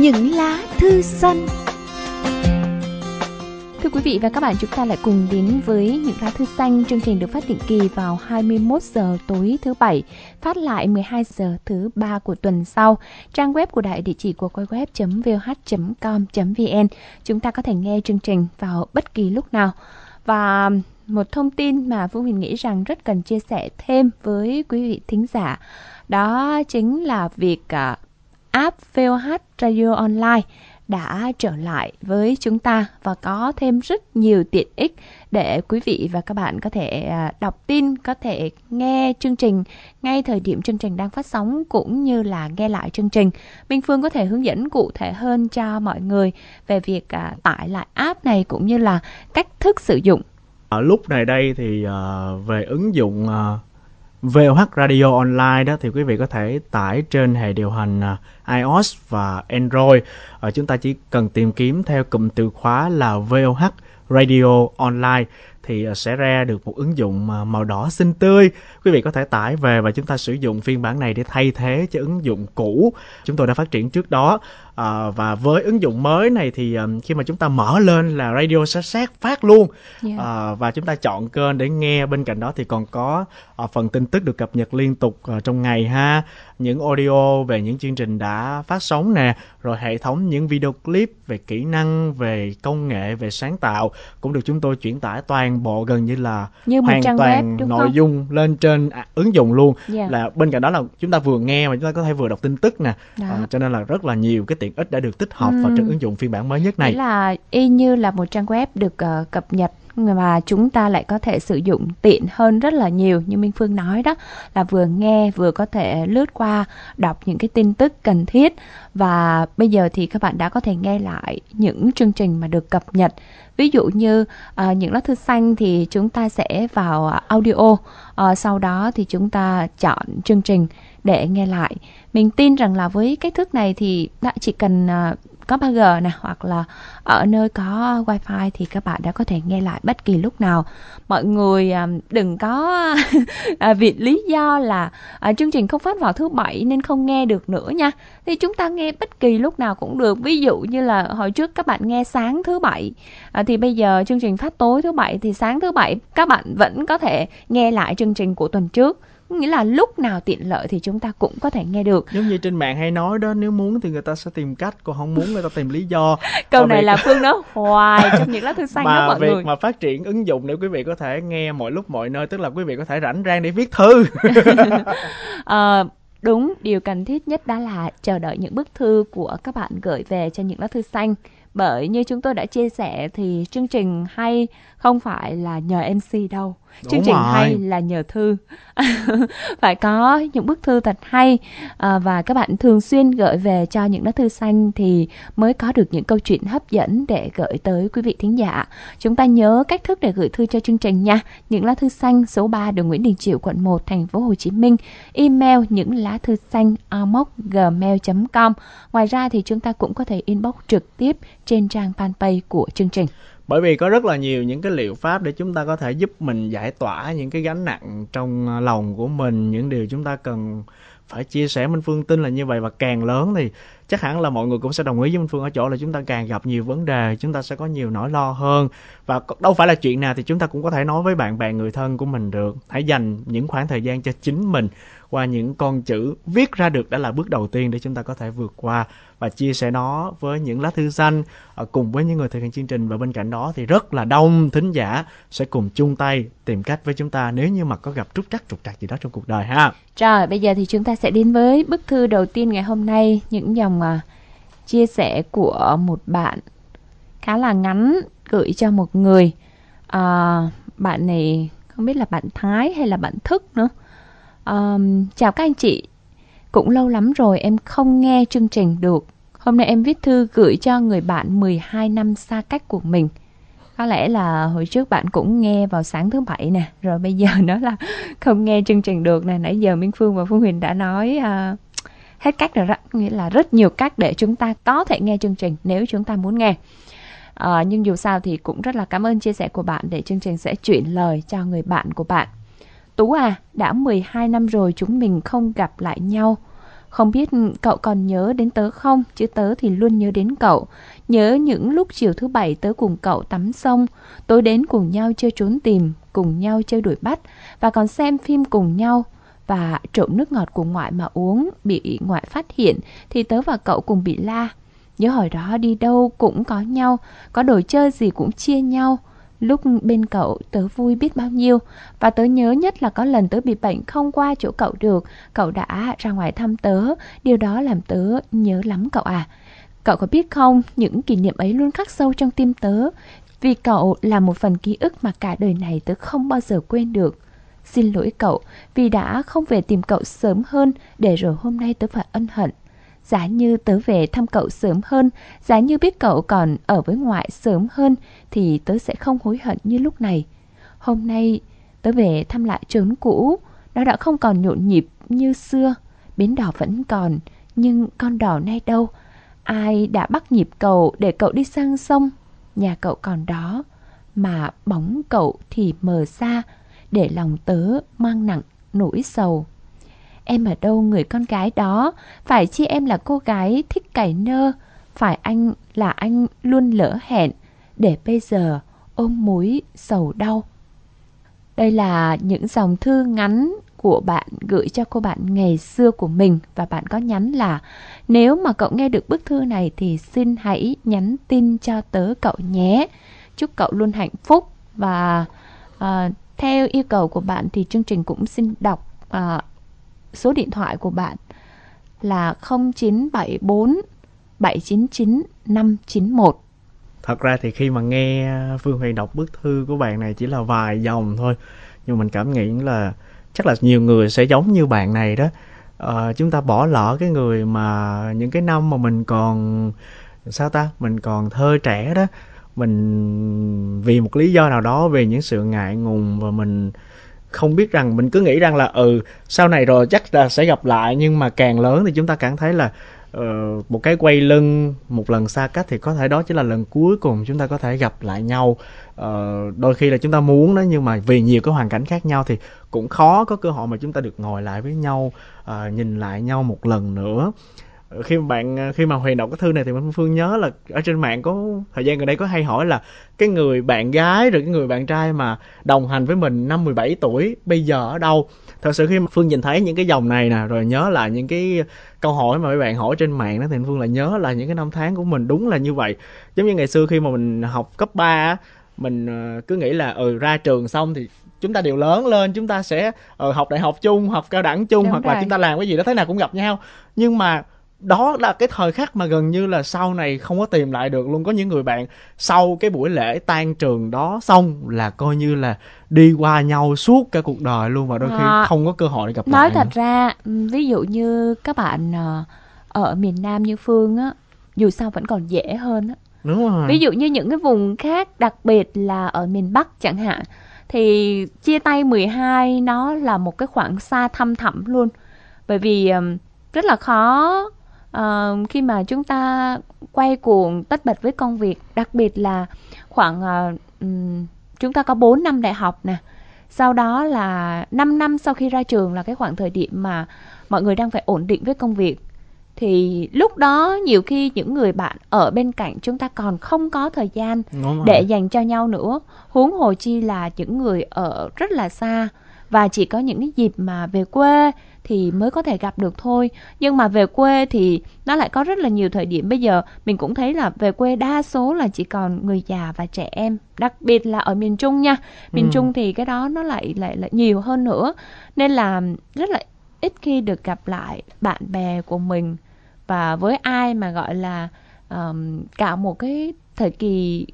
những lá thư xanh. Thưa quý vị và các bạn, chúng ta lại cùng đến với những lá thư xanh. Chương trình được phát định kỳ vào 21 giờ tối thứ bảy, phát lại 12 giờ thứ ba của tuần sau. Trang web của đại địa chỉ của quay web.vh.com.vn. Chúng ta có thể nghe chương trình vào bất kỳ lúc nào. Và một thông tin mà vũ Huyền nghĩ rằng rất cần chia sẻ thêm với quý vị thính giả đó chính là việc à, app VOH Radio Online đã trở lại với chúng ta và có thêm rất nhiều tiện ích để quý vị và các bạn có thể à, đọc tin, có thể nghe chương trình ngay thời điểm chương trình đang phát sóng cũng như là nghe lại chương trình. Minh Phương có thể hướng dẫn cụ thể hơn cho mọi người về việc à, tải lại app này cũng như là cách thức sử dụng. Ở lúc này đây thì à, về ứng dụng VOH Radio Online đó, thì quý vị có thể tải trên hệ điều hành à, iOS và Android. Ở chúng ta chỉ cần tìm kiếm theo cụm từ khóa là VOH Radio Online thì ờ, sẽ ra được một ứng dụng à, màu đỏ xinh tươi. Quý vị có thể tải về và chúng ta sử dụng phiên bản này để thay thế cho ứng dụng cũ chúng tôi đã phát triển trước đó. À, và với ứng dụng mới này thì um, khi mà chúng ta mở lên là radio sẽ sát phát luôn yeah. À, và chúng ta chọn kênh để nghe bên cạnh đó thì còn có uh, phần tin tức được cập nhật liên tục uh, trong ngày ha những audio về những chương trình đã phát sóng nè rồi hệ thống những video clip về kỹ năng về công nghệ về sáng tạo cũng được chúng tôi chuyển tải toàn bộ gần như là như hoàn toàn web, nội không? dung lên trên à, ứng dụng luôn yeah. Dạ. là bên cạnh đó là chúng ta vừa nghe mà chúng ta có thể vừa đọc tin tức nè à, cho nên là rất là nhiều cái tiện ích đã được tích hợp ừ. vào trên ứng dụng phiên bản mới nhất này Nghĩa là y như là một trang web được uh, cập nhật mà chúng ta lại có thể sử dụng tiện hơn rất là nhiều như Minh Phương nói đó là vừa nghe vừa có thể lướt qua đọc những cái tin tức cần thiết và bây giờ thì các bạn đã có thể nghe lại những chương trình mà được cập nhật ví dụ như à, những lá thư xanh thì chúng ta sẽ vào ờ, audio à, sau đó thì chúng ta chọn chương trình để nghe lại. Mình tin rằng là với cách thức này thì đã chỉ cần à, có 3G nè, hoặc là ở nơi có wifi thì các bạn đã có thể nghe lại bất kỳ lúc nào. Mọi người à, đừng có à, vì lý do là chương trình không phát vào thứ bảy nên không nghe được nữa nha. Thì chúng ta nghe bất kỳ lúc nào cũng được. Ví dụ như là hồi trước các bạn nghe sáng thứ bảy thì bây giờ chương trình phát tối thứ bảy thì sáng thứ bảy các bạn vẫn có thể nghe lại chương trình của tuần trước nghĩa là lúc nào tiện lợi thì chúng ta cũng có thể nghe được. Giống như trên mạng hay nói đó nếu muốn thì người ta sẽ tìm cách còn không muốn người ta tìm lý do. Câu này việc... là phương nói hoài trong những lá thư xanh mà đó mọi việc người. mà phát triển ứng dụng để quý vị có thể nghe mọi lúc mọi nơi tức là quý vị có thể rảnh rang để viết thư. À, đúng điều cần thiết nhất đó là chờ đợi những bức thư của các bạn gửi về cho những lá thư xanh. Bởi như chúng tôi đã chia sẻ thì chương trình hay không phải là nhờ MC đâu. Đúng chương trình rồi. hay là nhờ thư. Phải có những bức thư thật hay à, và các bạn thường xuyên gửi về cho những lá thư xanh thì mới có được những câu chuyện hấp dẫn để gửi tới quý vị thính giả. Chúng ta nhớ cách thức để gửi thư cho chương trình nha. Những lá thư xanh số 3 đường Nguyễn Đình Chiểu quận 1 thành phố Hồ Chí Minh. Email những lá thư xanh gmail.com ngoài ra thì chúng ta cũng có thể inbox trực tiếp trên trang fanpage của chương trình bởi vì có rất là nhiều những cái liệu pháp để chúng ta có thể giúp mình giải tỏa những cái gánh nặng trong lòng của mình, những điều chúng ta cần phải chia sẻ minh phương tin là như vậy. Và càng lớn thì chắc hẳn là mọi người cũng sẽ đồng ý với minh phương ở chỗ là chúng ta càng gặp nhiều vấn đề, chúng ta sẽ có nhiều nỗi lo hơn. Và đâu phải là chuyện nào thì chúng ta cũng có thể nói với bạn bè, người thân của mình được. Hãy dành những khoảng thời gian cho chính mình qua những con chữ viết ra được đã là bước đầu tiên để chúng ta có thể vượt qua và chia sẻ nó với những lá thư xanh à, cùng với những người thực hiện chương trình. Và bên cạnh đó thì rất là đông thính giả sẽ cùng chung tay tìm cách với chúng ta nếu như mà có gặp trúc trắc trục trặc gì đó trong cuộc đời ha. Rồi bây giờ thì chúng ta sẽ đến với bức thư đầu tiên ngày hôm nay những dòng uh, chia sẻ của một bạn khá là ngắn gửi cho một người. Uh, bạn này không biết là bạn Thái hay là bạn Thức nữa. Um, chào các anh chị cũng lâu lắm rồi em không nghe chương trình được. Hôm nay em viết thư gửi cho người bạn 12 năm xa cách của mình có lẽ là hồi trước bạn cũng nghe vào sáng thứ bảy nè rồi bây giờ nó là không nghe chương trình được nè nãy giờ minh phương và phương huyền đã nói uh, hết cách rồi đó nghĩa là rất nhiều cách để chúng ta có thể nghe chương trình nếu chúng ta muốn nghe à, nhưng dù sao thì cũng rất là cảm ơn chia sẻ của bạn để chương trình sẽ chuyển lời cho người bạn của bạn Tú à, đã 12 năm rồi chúng mình không gặp lại nhau. Không biết cậu còn nhớ đến tớ không, chứ tớ thì luôn nhớ đến cậu. Nhớ những lúc chiều thứ bảy tới cùng cậu tắm sông, tối đến cùng nhau chơi trốn tìm, cùng nhau chơi đuổi bắt, và còn xem phim cùng nhau. Và trộm nước ngọt của ngoại mà uống, bị ngoại phát hiện, thì tớ và cậu cùng bị la. Nhớ hồi đó đi đâu cũng có nhau, có đồ chơi gì cũng chia nhau. Lúc bên cậu tớ vui biết bao nhiêu Và tớ nhớ nhất là có lần tớ bị bệnh không qua chỗ cậu được Cậu đã ra ngoài thăm tớ Điều đó làm tớ nhớ lắm cậu à Cậu có biết không, những kỷ niệm ấy luôn khắc sâu trong tim tớ Vì cậu là một phần ký ức mà cả đời này tớ không bao giờ quên được Xin lỗi cậu vì đã không về tìm cậu sớm hơn Để rồi hôm nay tớ phải ân hận Giá như tớ về thăm cậu sớm hơn, giá như biết cậu còn ở với ngoại sớm hơn thì tớ sẽ không hối hận như lúc này. Hôm nay tớ về thăm lại trốn cũ, nó đã không còn nhộn nhịp như xưa. Bến đỏ vẫn còn, nhưng con đỏ nay đâu? Ai đã bắt nhịp cậu để cậu đi sang sông? Nhà cậu còn đó, mà bóng cậu thì mờ xa, để lòng tớ mang nặng nỗi sầu. Em ở đâu người con gái đó Phải chi em là cô gái thích cày nơ Phải anh là anh luôn lỡ hẹn Để bây giờ ôm mối sầu đau Đây là những dòng thư ngắn của bạn gửi cho cô bạn ngày xưa của mình. Và bạn có nhắn là nếu mà cậu nghe được bức thư này thì xin hãy nhắn tin cho tớ cậu nhé. Chúc cậu luôn hạnh phúc. Và uh, theo yêu cầu của bạn thì chương trình cũng xin đọc uh, số điện thoại của bạn là 0974 799 591. Thật ra thì khi mà nghe Phương Huyền đọc bức thư của bạn này chỉ là vài dòng thôi. Nhưng mình cảm nghĩ là chắc là nhiều người sẽ giống như bạn này đó. À, chúng ta bỏ lỡ cái người mà những cái năm mà mình còn sao ta? Mình còn thơ trẻ đó. Mình vì một lý do nào đó về những sự ngại ngùng và mình không biết rằng mình cứ nghĩ rằng là ừ sau này rồi chắc là sẽ gặp lại. Nhưng mà càng lớn thì chúng ta cảm thấy là uh, một cái quay lưng một lần xa cách thì có thể đó chỉ là lần cuối cùng chúng ta có thể gặp lại nhau uh, đôi khi là chúng ta muốn đó nhưng mà vì nhiều cái hoàn cảnh khác nhau thì cũng khó có cơ hội mà chúng ta được ngồi lại với nhau uh, nhìn lại nhau một lần nữa. Khi mà bạn ờ, khi mà huyền đọc cái thư này thì minh phương nhớ là ở trên mạng có thời gian gần đây có hay hỏi là cái người bạn gái rồi cái người bạn trai mà đồng hành với mình năm 17 tuổi bây giờ ở đâu? Thật sự khi mà phương nhìn thấy những cái dòng này nè rồi nhớ lại những cái câu hỏi mà mấy bạn hỏi trên mạng đó thì phương lại nhớ là những cái năm tháng của mình. Đúng là như vậy. Giống như ngày xưa khi mà mình học cấp 3 mình ờ, cứ nghĩ là ừ ra trường xong thì chúng ta đều lớn lên chúng ta sẽ uh, học đại học chung học cao đẳng chung Đúng hoặc rồi. là chúng ta làm cái gì đó thế nào cũng gặp nhau nhưng mà đó là cái thời khắc mà gần như là sau này không có tìm lại được luôn có những người bạn sau cái buổi lễ tan trường đó xong là coi như là đi qua nhau suốt cả cuộc đời luôn và đôi khi à, không có cơ hội để gặp nói lại thật nữa. ra ví dụ như các bạn ờ, ở miền Nam như Phương á dù sao vẫn còn dễ hơn á Đúng rồi. ví dụ như những cái vùng khác đặc biệt là ở miền Bắc chẳng hạn thì chia tay 12 nó là một cái khoảng xa thăm thẳm luôn. Bởi vì rất là khó uh, khi mà chúng ta quay cuồng tất bật với công việc đặc biệt là khoảng uh, um, chúng ta có 4 năm đại học nè. Sau đó là 5 năm sau khi ra trường là cái khoảng thời điểm mà mọi người đang phải ổn định với công việc thì lúc đó nhiều khi những người bạn ở bên cạnh chúng ta còn không có thời gian để dành cho nhau nữa. Huống hồ chi là những người ở rất là xa và chỉ có những cái dịp mà về quê thì mới có thể gặp được thôi. Nhưng mà về quê thì nó lại có rất là nhiều thời điểm. Bây giờ mình cũng thấy là về quê đa số là chỉ còn người già và trẻ em đặc biệt là ở miền trung nha. Miền ừ. trung thì cái đó nó lại lại lại nhiều hơn nữa. Nên là rất là ít khi được gặp lại bạn bè của mình và với ai mà gọi là um, cả một cái thời kỳ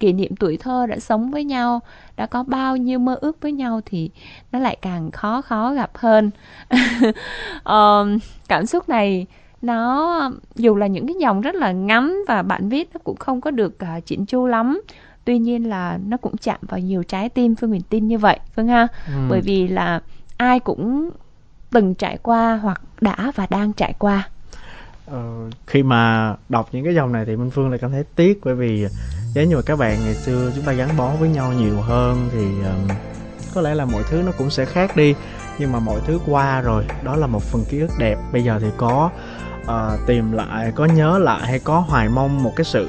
kỷ niệm tuổi thơ đã sống với nhau đã có bao nhiêu mơ ước với nhau thì nó lại càng khó khó gặp hơn. Um, cảm xúc này nó dù là những cái dòng rất là ngắn và bạn viết nó cũng không có được uh, chỉnh chu lắm. Tuy nhiên là nó cũng chạm vào nhiều trái tim phương mình tin như vậy phương ha ừ. bởi vì là ai cũng từng trải qua hoặc đã và đang trải qua Ờ, khi mà đọc những cái dòng này thì Minh Phương lại cảm thấy tiếc bởi vì nếu như mà các bạn ngày xưa chúng ta gắn bó với nhau nhiều hơn thì um, có lẽ là mọi thứ nó cũng sẽ khác đi. Nhưng mà mọi thứ qua rồi đó là một phần ký ức đẹp. Bây giờ thì có uh, tìm lại có nhớ lại hay có hoài mong một cái sự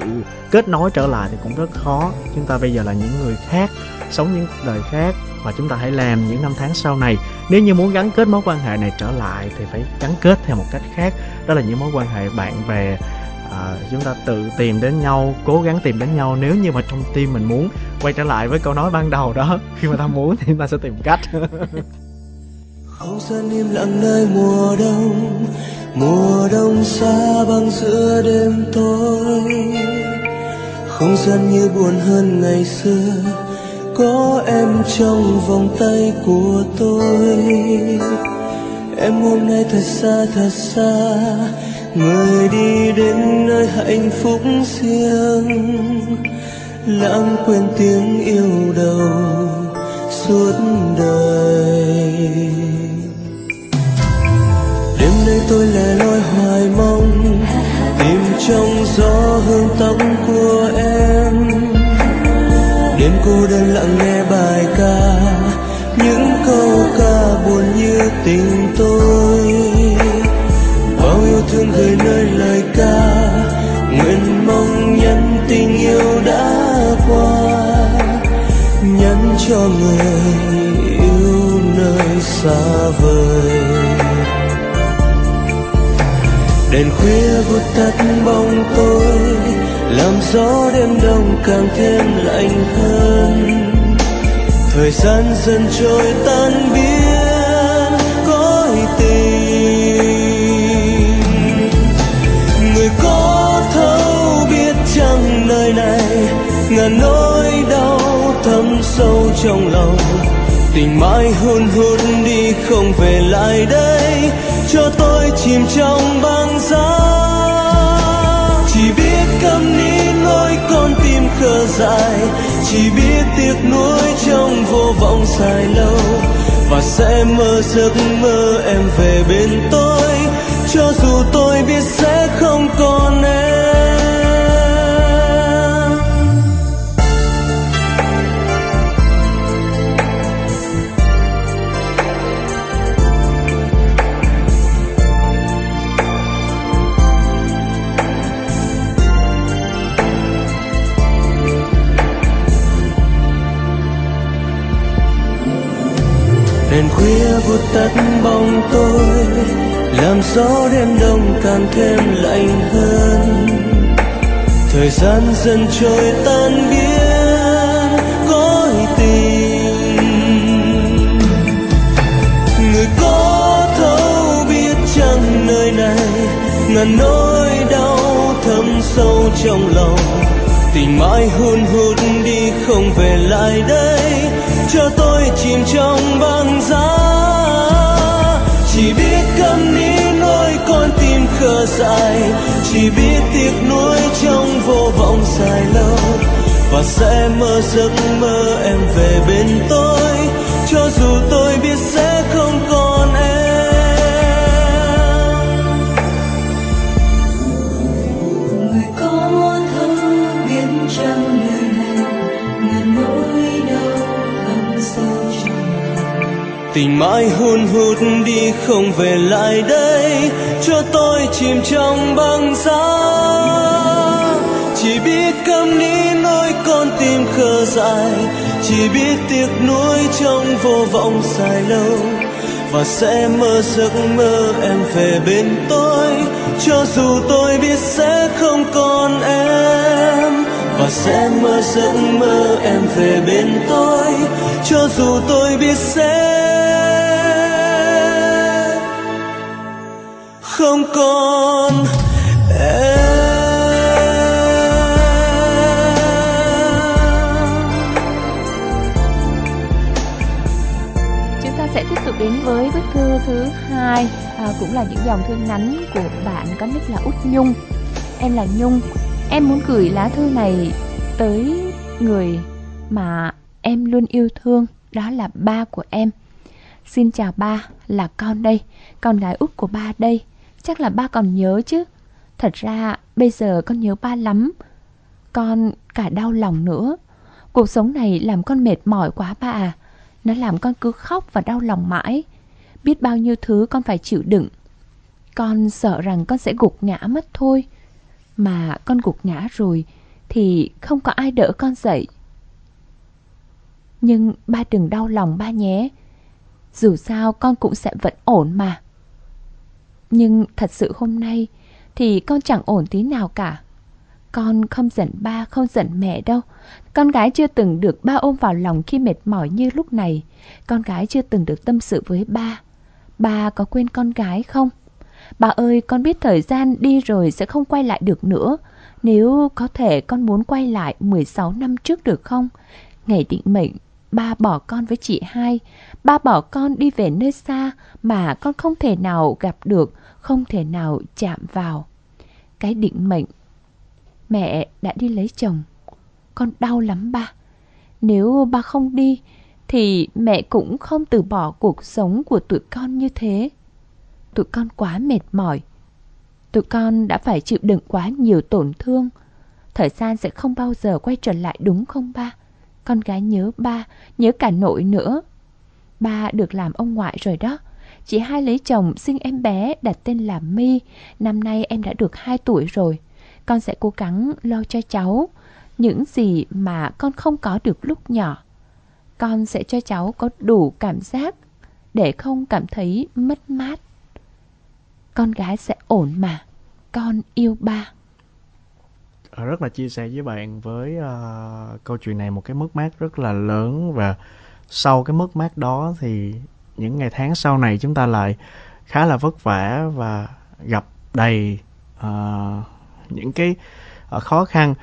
kết nối trở lại thì cũng rất khó. Chúng ta bây giờ là những người khác sống những đời khác và chúng ta hãy làm những năm tháng sau này. Nếu như muốn gắn kết mối quan hệ này trở lại thì phải gắn kết theo một cách khác đó là những mối quan hệ bạn bè à, chúng ta tự tìm đến nhau cố gắng tìm đến nhau. Nếu như mà trong tim mình muốn quay trở lại với câu nói ban đầu đó khi mà ta muốn thì ta sẽ tìm cách. Không gian im lặng nơi mùa đông mùa đông xa băng giữa đêm tối. Không gian như buồn hơn ngày xưa có em trong vòng tay của tôi em hôm nay thật xa thật xa. Người đi đến nơi hạnh phúc riêng. Lãng quên tiếng yêu đầu suốt đời. Đêm nay tôi lẻ loi hoài mong. Tìm trong gió hương tóc của em. Đêm cô đơn lặng nghe bài ca. Những câu ca tình tôi. Bao yêu thương gửi nơi lời ca, nguyện mong nhân tình yêu đã qua. Nhắn cho người yêu nơi xa vời. Đèn khuya vụt tắt bóng tôi, làm gió đêm đông càng thêm lạnh hơn. Thời gian dần trôi tan biến. Trong lòng. Tình mãi hôn hút đi không về lại đây, cho tôi chìm trong băng giá. Chỉ biết câm nín nỗi con tim khờ dại, chỉ biết tiếc nuối trong vô vọng dài lâu. Và sẽ mơ giấc mơ em về bên tôi, cho dù tôi biết sẽ không còn em. Tắt bóng tôi làm gió đêm đông càng thêm lạnh hơn. Thời gian dần trôi tan biến cõi tình người có thấu biết chăng nơi này, ngàn nỗi đau thâm sâu trong lòng. Tình mãi hun hút đi không về lại đây, cho tôi chìm trong băng giá chỉ biết câm ní nỗi con tim khờ dại chỉ biết tiếc nuối trong vô vọng dài lâu. Và sẽ mơ giấc mơ em về bên tôi. Cho dù tôi tình mãi hun hút đi không về lại đây, cho tôi chìm trong băng giá. Chỉ biết câm nín nỗi con tim khờ dại, chỉ biết tiếc nuối trong vô vọng dài lâu. Và sẽ mơ giấc mơ em về bên tôi, cho dù tôi biết sẽ không còn em. Và sẽ mơ giấc mơ em về bên tôi, cho dù tôi biết sẽ không còn em Chúng ta sẽ tiếp tục đến với bức thư thứ hai à, cũng là những dòng thư ngắn của bạn có nick là Út Nhung. Em là Nhung. Em muốn gửi lá thư này tới người mà em luôn yêu thương, đó là ba của em. Xin chào ba, là con đây, con gái út của ba đây. Chắc là ba còn nhớ chứ. Thật ra, bây giờ con nhớ ba lắm. Con cả đau lòng nữa. Cuộc sống này làm con mệt mỏi quá ba à. Nó làm con cứ khóc và đau lòng mãi. biết bao nhiêu thứ con phải chịu đựng. Con sợ rằng con sẽ gục ngã mất thôi. Mà con gục ngã rồi thì không có ai đỡ con dậy. Nhưng ba đừng đau lòng ba nhé. Dù sao con cũng sẽ vẫn ổn mà. Nhưng thật sự hôm nay thì con chẳng ổn tí nào cả. Con không giận ba, không giận mẹ đâu. Con gái chưa từng được ba ôm vào lòng khi mệt mỏi như lúc này. Con gái chưa từng được tâm sự với ba. Ba có quên con gái không? Bà ơi, con biết thời gian đi rồi sẽ không quay lại được nữa. Nếu có thể con muốn quay lại 16 năm trước được không? Ngày định mệnh, ba bỏ con với chị hai. Ba bỏ con đi về nơi xa mà con không thể nào gặp được, không thể nào chạm vào. Cái định mệnh. Mẹ đã đi lấy chồng. Con đau lắm ba. Nếu ba không đi, thì mẹ cũng không từ bỏ cuộc sống của tụi con như thế. Tụi con quá mệt mỏi. Tụi con đã phải chịu đựng quá nhiều tổn thương. Thời gian sẽ không bao giờ quay trở lại đúng không ba? Con gái nhớ ba, nhớ cả nội nữa. Ba được làm ông ngoại rồi đó. Chị hai lấy chồng sinh em bé đặt tên là My. Năm nay em đã được 2 tuổi rồi. Con sẽ cố gắng lo cho cháu. Những gì mà con không có được lúc nhỏ. Con sẽ cho cháu có đủ cảm giác để không cảm thấy mất mát. Con gái sẽ ổn mà. Con yêu ba. Ờ, rất là chia sẻ với bạn với uh, câu chuyện này một cái mất mát rất là lớn và sau cái mất mát đó thì những ngày tháng sau này chúng ta lại khá là vất vả và gặp đầy uh, những cái uh, khó khăn.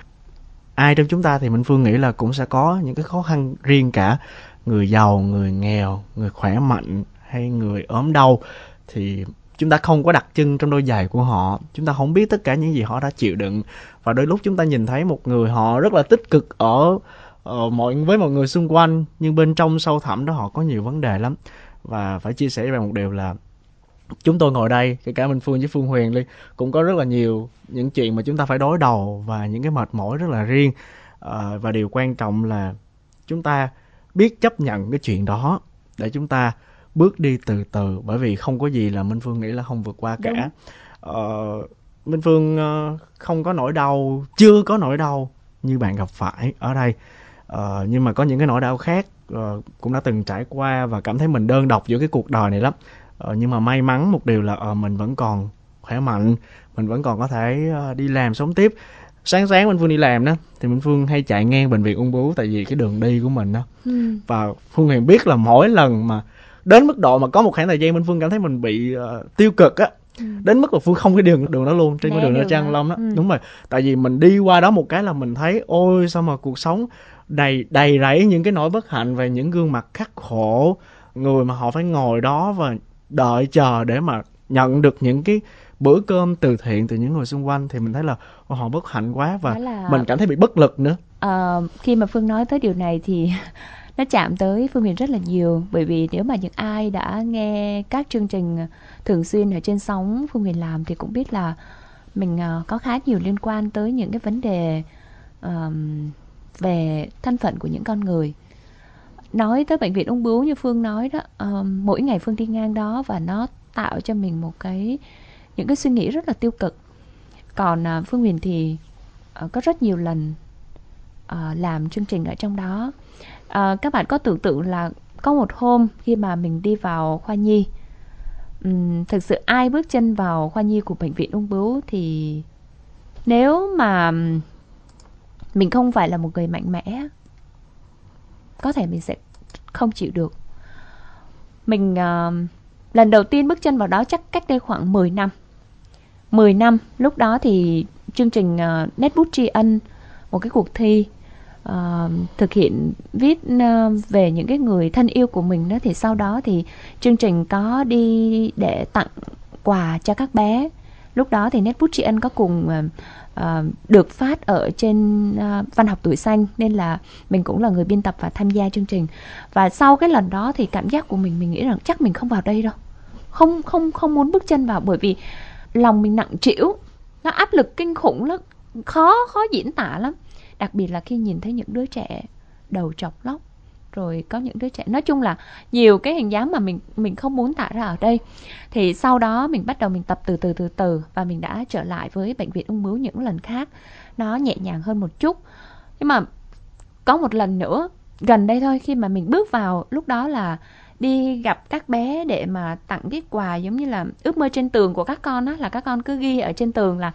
Ai trong chúng ta thì minh phương nghĩ là cũng sẽ có những cái khó khăn riêng cả. Người giàu người nghèo người khỏe mạnh hay người ốm đau thì chúng ta không có đặt chân trong đôi giày của họ. Chúng ta không biết tất cả những gì họ đã chịu đựng. Và đôi lúc chúng ta nhìn thấy một người họ rất là tích cực ở ở mọi với mọi người xung quanh nhưng bên trong sâu thẳm đó họ có nhiều vấn đề lắm. Và phải chia sẻ về một điều là chúng tôi ngồi đây kể cả minh phương với phương huyền đi cũng có rất là nhiều những chuyện mà chúng ta phải đối đầu và những cái mệt mỏi rất là riêng. À, và điều quan trọng là chúng ta biết chấp nhận cái chuyện đó để chúng ta bước đi từ từ bởi vì không có gì là minh phương nghĩ là không vượt qua cả. Uh, minh phương uh, không có nỗi đau chưa có nỗi đau như bạn gặp phải ở đây. Uh, nhưng mà có những cái nỗi đau khác uh, cũng đã từng trải qua và cảm thấy mình đơn độc giữa cái cuộc đời này lắm. Uh, nhưng mà may mắn một điều là uh, mình vẫn còn khỏe mạnh mình vẫn còn có thể uh, đi làm sống tiếp. Sáng sáng minh phương đi làm đó thì minh phương hay chạy ngang bệnh viện ung bướu tại vì cái đường đi của mình đó. Ừ. và phương huyền biết là mỗi lần mà đến mức độ mà có một khoảng thời gian minh phương cảm thấy mình bị uh, tiêu cực á ừ. đến mức là phương không cái đường đường đó luôn trên cái đường đó trang long đó ừ. đúng rồi tại vì mình đi qua đó một cái là mình thấy ôi sao mà cuộc sống đầy đầy rẫy những cái nỗi bất hạnh về những gương mặt khắc khổ người mà họ phải ngồi đó và đợi chờ để mà nhận được những cái bữa cơm từ thiện từ những người xung quanh thì mình thấy là họ bất hạnh quá và là... mình cảm thấy bị bất lực nữa à, khi mà phương nói tới điều này thì nó chạm tới phương huyền rất là nhiều bởi vì nếu mà những ai đã nghe các chương trình thường xuyên ở trên sóng phương huyền làm thì cũng biết là mình à, có khá nhiều liên quan tới những cái vấn đề um, về thân phận của những con người. Nói tới bệnh viện ung bướu như phương nói đó um, mỗi ngày phương đi ngang đó và nó tạo cho mình một cái những cái suy nghĩ rất là tiêu cực. Còn uh, phương huyền thì uh, có rất nhiều lần uh, làm chương trình ở trong đó. Uh, các bạn có tưởng tượng là có một hôm khi mà mình đi vào khoa nhi um, thực sự ai bước chân vào khoa nhi của bệnh viện ung bướu thì nếu mà mình không phải là một người mạnh mẽ có thể mình sẽ không chịu được. Mình uh, lần đầu tiên bước chân vào đó chắc cách đây khoảng 10 năm. 10 năm lúc đó thì chương trình uh, nét bút tri ân một cái cuộc thi uh, thực hiện viết uh, về những cái người thân yêu của mình đó thì sau đó thì chương trình có đi để tặng quà cho các bé. Lúc đó thì nét bút tri ân có cùng uh, uh, được phát ở trên uh, văn học tuổi xanh nên là mình cũng là người biên tập và tham gia chương trình. Và sau cái lần đó thì cảm giác của mình mình nghĩ rằng chắc mình không vào đây đâu. Không không không muốn bước chân vào bởi vì lòng mình nặng trĩu nó áp lực kinh khủng lắm khó khó diễn tả lắm đặc biệt là khi nhìn thấy những đứa trẻ đầu chọc lóc, rồi có những đứa trẻ, nói chung là nhiều cái hình dáng mà mình mình không muốn tạo ra ở đây. Thì sau đó mình bắt đầu mình tập từ từ từ từ và mình đã trở lại với bệnh viện ung bướu những lần khác. Nó nhẹ nhàng hơn một chút. Nhưng mà có một lần nữa, gần đây thôi, khi mà mình bước vào, lúc đó là đi gặp các bé để mà tặng cái quà giống như là ước mơ trên tường của các con á là các con cứ ghi ở trên tường là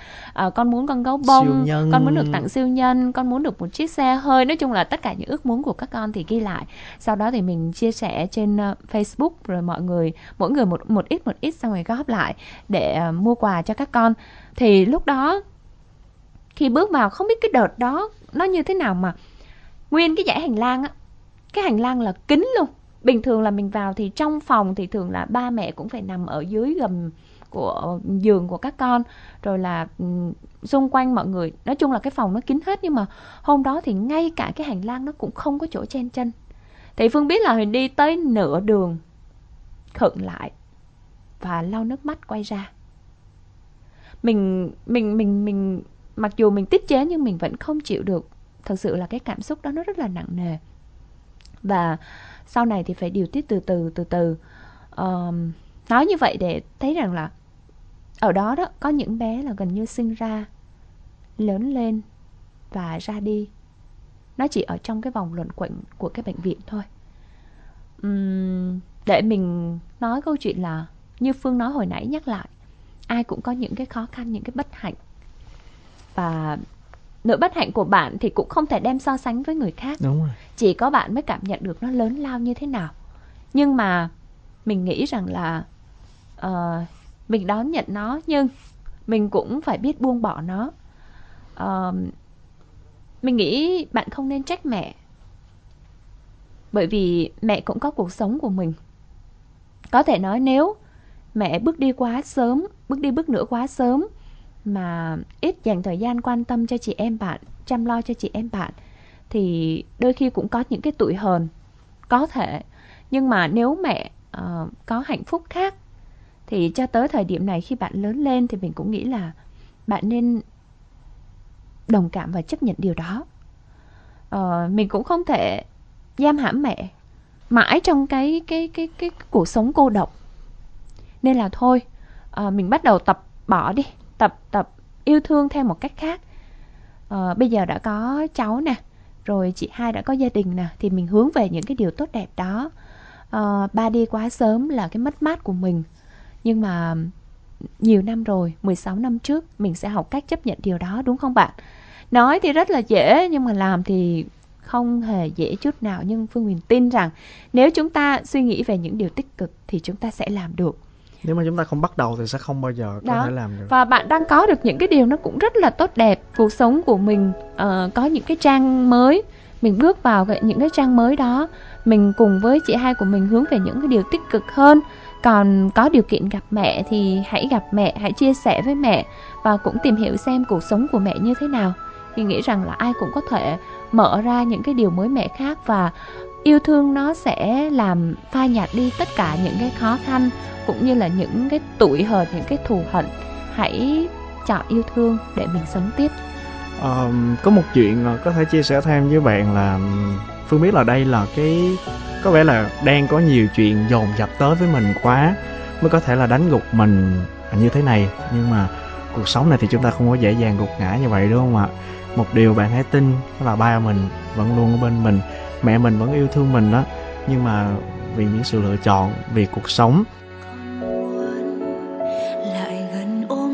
uh, con muốn con gấu bông con muốn được tặng siêu nhân con muốn được một chiếc xe hơi. Nói chung là tất cả những ước muốn của các con thì ghi lại. Sau đó thì mình chia sẻ trên uh, Facebook rồi mọi người mỗi người một một ít một ít xong rồi góp lại để uh, mua quà cho các con. Thì lúc đó khi bước vào không biết cái đợt đó nó như thế nào mà nguyên cái dãy hành lang á cái hành lang là kính luôn bình thường là mình vào thì trong phòng thì thường là ba mẹ cũng phải nằm ở dưới gầm của, giường của các con. Rồi là ừ, xung quanh mọi người, nói chung là cái phòng nó kín hết nhưng mà hôm đó thì ngay cả cái hành lang nó cũng không có chỗ chen chân. Thì phương biết là mình đi tới nửa đường, khựng lại và lau nước mắt quay ra. Mình mình mình mình, mặc dù mình tiết chế nhưng mình vẫn không chịu được. Thật sự là cái cảm xúc đó nó rất là nặng nề. Và sau này thì phải điều tiết từ từ từ từ. Ờm, nói như vậy để thấy rằng là ở đó đó có những bé là gần như sinh ra lớn lên và ra đi. Nó chỉ ở trong cái vòng luẩn quẩn của cái bệnh viện thôi. Ừm, để mình nói câu chuyện là như phương nói hồi nãy nhắc lại ai cũng có những cái khó khăn những cái bất hạnh. Và nỗi bất hạnh của bạn thì cũng không thể đem so sánh với người khác. Đúng rồi. Chỉ có bạn mới cảm nhận được nó lớn lao như thế nào. Nhưng mà mình nghĩ rằng là ờ, mình đón nhận nó nhưng mình cũng phải biết buông bỏ nó. Ờ, mình nghĩ bạn không nên trách mẹ. Bởi vì mẹ cũng có cuộc sống của mình. Có thể nói nếu mẹ bước đi quá sớm bước đi bước nữa quá sớm mà ít dành thời gian quan tâm cho chị em bạn chăm lo cho chị em bạn thì đôi khi cũng có những cái tuổi hờn. Có thể nhưng mà nếu mẹ uh, có hạnh phúc khác thì cho tới thời điểm này khi bạn lớn lên thì mình cũng nghĩ là bạn nên đồng cảm và chấp nhận điều đó. Uh, mình cũng không thể giam hãm mẹ mãi trong cái cái cái cái, cái cuộc sống cô độc. Nên là thôi uh, mình bắt đầu tập bỏ đi tập tập yêu thương theo một cách khác. À, bây giờ đã có cháu nè rồi chị hai đã có gia đình nè thì mình hướng về những cái điều tốt đẹp đó. À, ba đi quá sớm là cái mất mát của mình. Nhưng mà nhiều năm rồi 16 năm trước mình sẽ học cách chấp nhận điều đó đúng không bạn? Nói thì rất là dễ nhưng mà làm thì không hề dễ chút nào. Nhưng phương huyền tin rằng nếu chúng ta suy nghĩ về những điều tích cực thì chúng ta sẽ làm được nếu mà chúng ta không bắt đầu thì sẽ không bao giờ có Đó. thể làm được. Và bạn đang có được những cái điều nó cũng rất là tốt đẹp. Cuộc sống của mình ờ, có những cái trang mới. Mình bước vào những cái trang mới đó mình cùng với chị hai của mình hướng về những cái điều tích cực hơn. Còn có điều kiện gặp mẹ thì hãy gặp mẹ hãy chia sẻ với mẹ và cũng tìm hiểu xem cuộc sống của mẹ như thế nào. Thì nghĩ rằng là ai cũng có thể mở ra những cái điều mới mẻ khác và yêu thương nó sẽ làm phai nhạt đi tất cả những cái khó khăn cũng như là những cái tủi hờn những cái thù hận. Hãy chọn yêu thương để mình sống tiếp. À, có một chuyện có thể chia sẻ thêm với bạn là phương biết là đây là cái có vẻ là đang có nhiều chuyện dồn dập tới với mình quá mới có thể là đánh gục mình như thế này. Nhưng mà cuộc sống này thì chúng ta không có dễ dàng gục ngã như vậy đúng không ạ? Một điều bạn hãy tin đó là ba mình vẫn luôn ở bên mình mẹ mình vẫn yêu thương mình đó nhưng mà vì những sự lựa chọn, vì cuộc sống. Lại gần ôm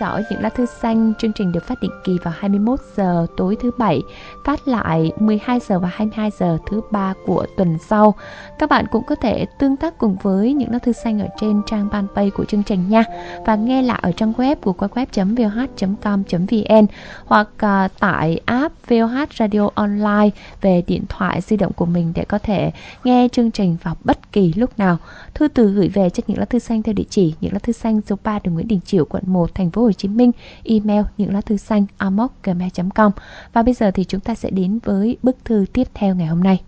dõi những lá thư xanh. Chương trình được phát định kỳ vào 21 giờ tối thứ bảy, phát lại 12 giờ và 22 giờ thứ ba của tuần sau. Các bạn cũng có thể tương tác cùng với những lá thư xanh ở trên trang fanpage của chương trình nha và nghe lại ở trang web của web.voh.com.vn hoặc uh, tải app VOH Radio Online về điện thoại di động của mình để có thể nghe chương trình vào bất kỳ lúc nào. Thư từ gửi về cho những lá thư xanh theo địa chỉ những lá thư xanh số 3 đường Nguyễn Đình Chiểu quận 1 thành phố Hồ Hồ Chí Minh email những lá thư xanh amoc@gmail.com và bây giờ thì chúng ta sẽ đến với bức thư tiếp theo ngày hôm nay.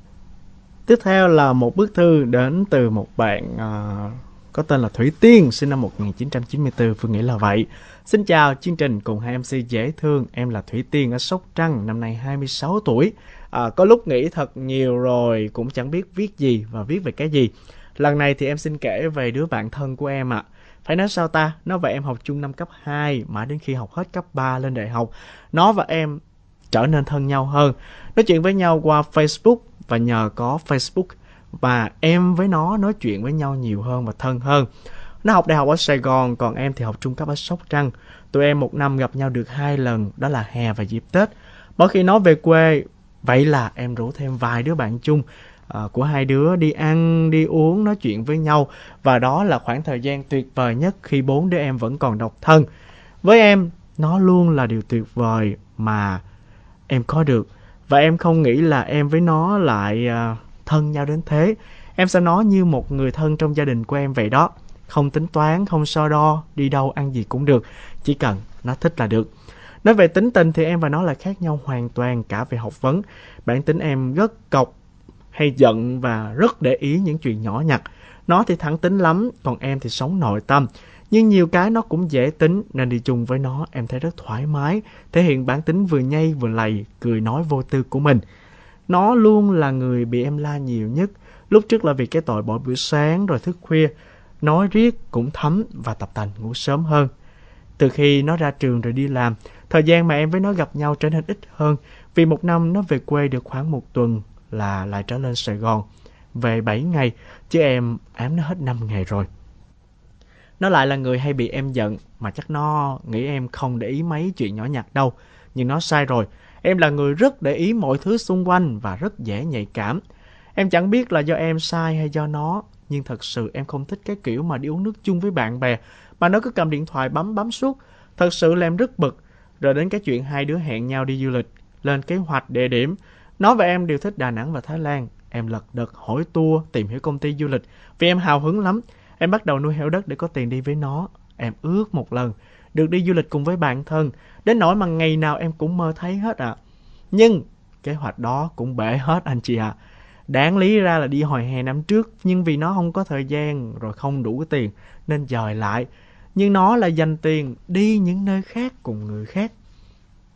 Tiếp theo là một bức thư đến từ một bạn uh, có tên là Thủy Tiên sinh năm 1994 Phương nghĩ là vậy. Xin chào chương trình cùng hai MC dễ thương. Em là Thủy Tiên ở Sóc Trăng Năm nay 26 tuổi. À, Có lúc nghĩ thật nhiều rồi Cũng chẳng biết viết gì và viết về cái gì. Lần này thì em xin kể về đứa bạn thân của em ạ. à. Phải nói sao ta, nó và em học chung năm cấp 2, mãi đến khi học hết cấp 3 lên đại học, nó và em trở nên thân nhau hơn. Nói chuyện với nhau qua Facebook và nhờ có Facebook và em với nó nói chuyện với nhau nhiều hơn và thân hơn. Nó học đại học ở Sài Gòn, còn em thì học trung cấp ở Sóc Trăng. Tụi em một năm gặp nhau được hai lần, đó là hè và dịp Tết. Mỗi khi nó về quê, vậy là em rủ thêm vài đứa bạn chung À, của hai đứa đi ăn, đi uống, nói chuyện với nhau. Và đó là khoảng thời gian tuyệt vời nhất khi bốn đứa em vẫn còn độc thân. Với em, nó luôn là điều tuyệt vời mà em có được. Và em không nghĩ là em với nó lại à, thân nhau đến thế. Em sẽ nói như một người thân trong gia đình của em vậy đó. Không tính toán, không so đo, đi đâu ăn gì cũng được. Chỉ cần nó thích là được. Nói về tính tình thì em và nó là khác nhau hoàn toàn cả về học vấn. Bản tính em rất cọc hay giận và rất để ý những chuyện nhỏ nhặt. Nó thì thẳng tính lắm, còn em thì sống nội tâm. Nhưng nhiều cái nó cũng dễ tính nên đi chung với nó em thấy rất thoải mái, thể hiện bản tính vừa nhây vừa lầy, cười nói vô tư của mình. Nó luôn là người bị em la nhiều nhất, lúc trước là vì cái tội bỏ bữa sáng rồi thức khuya, nói riết cũng thấm và tập tành ngủ sớm hơn. Từ khi nó ra trường rồi đi làm, thời gian mà em với nó gặp nhau trở nên ít hơn, vì một năm nó về quê được khoảng một tuần là lại trở lên Sài Gòn. Về 7 ngày, chứ em ám nó hết 5 ngày rồi. Nó lại là người hay bị em giận, mà chắc nó nghĩ em không để ý mấy chuyện nhỏ nhặt đâu. Nhưng nó sai rồi, em là người rất để ý mọi thứ xung quanh và rất dễ nhạy cảm. Em chẳng biết là do em sai hay do nó, nhưng thật sự em không thích cái kiểu mà đi uống nước chung với bạn bè, mà nó cứ cầm điện thoại bấm bấm suốt. Thật sự là em rất bực. Rồi đến cái chuyện hai đứa hẹn nhau đi du lịch, lên kế hoạch địa điểm, nó và em đều thích Đà Nẵng và Thái Lan. Em lật đật hỏi tour, tìm hiểu công ty du lịch. Vì em hào hứng lắm. Em bắt đầu nuôi heo đất để có tiền đi với nó. Em ước một lần được đi du lịch cùng với bạn thân. Đến nỗi mà ngày nào em cũng mơ thấy hết ạ. À. Nhưng kế hoạch đó cũng bể hết anh chị ạ. À. Đáng lý ra là đi hồi hè năm trước, nhưng vì nó không có thời gian rồi không đủ tiền nên dời lại. Nhưng nó là dành tiền đi những nơi khác cùng người khác.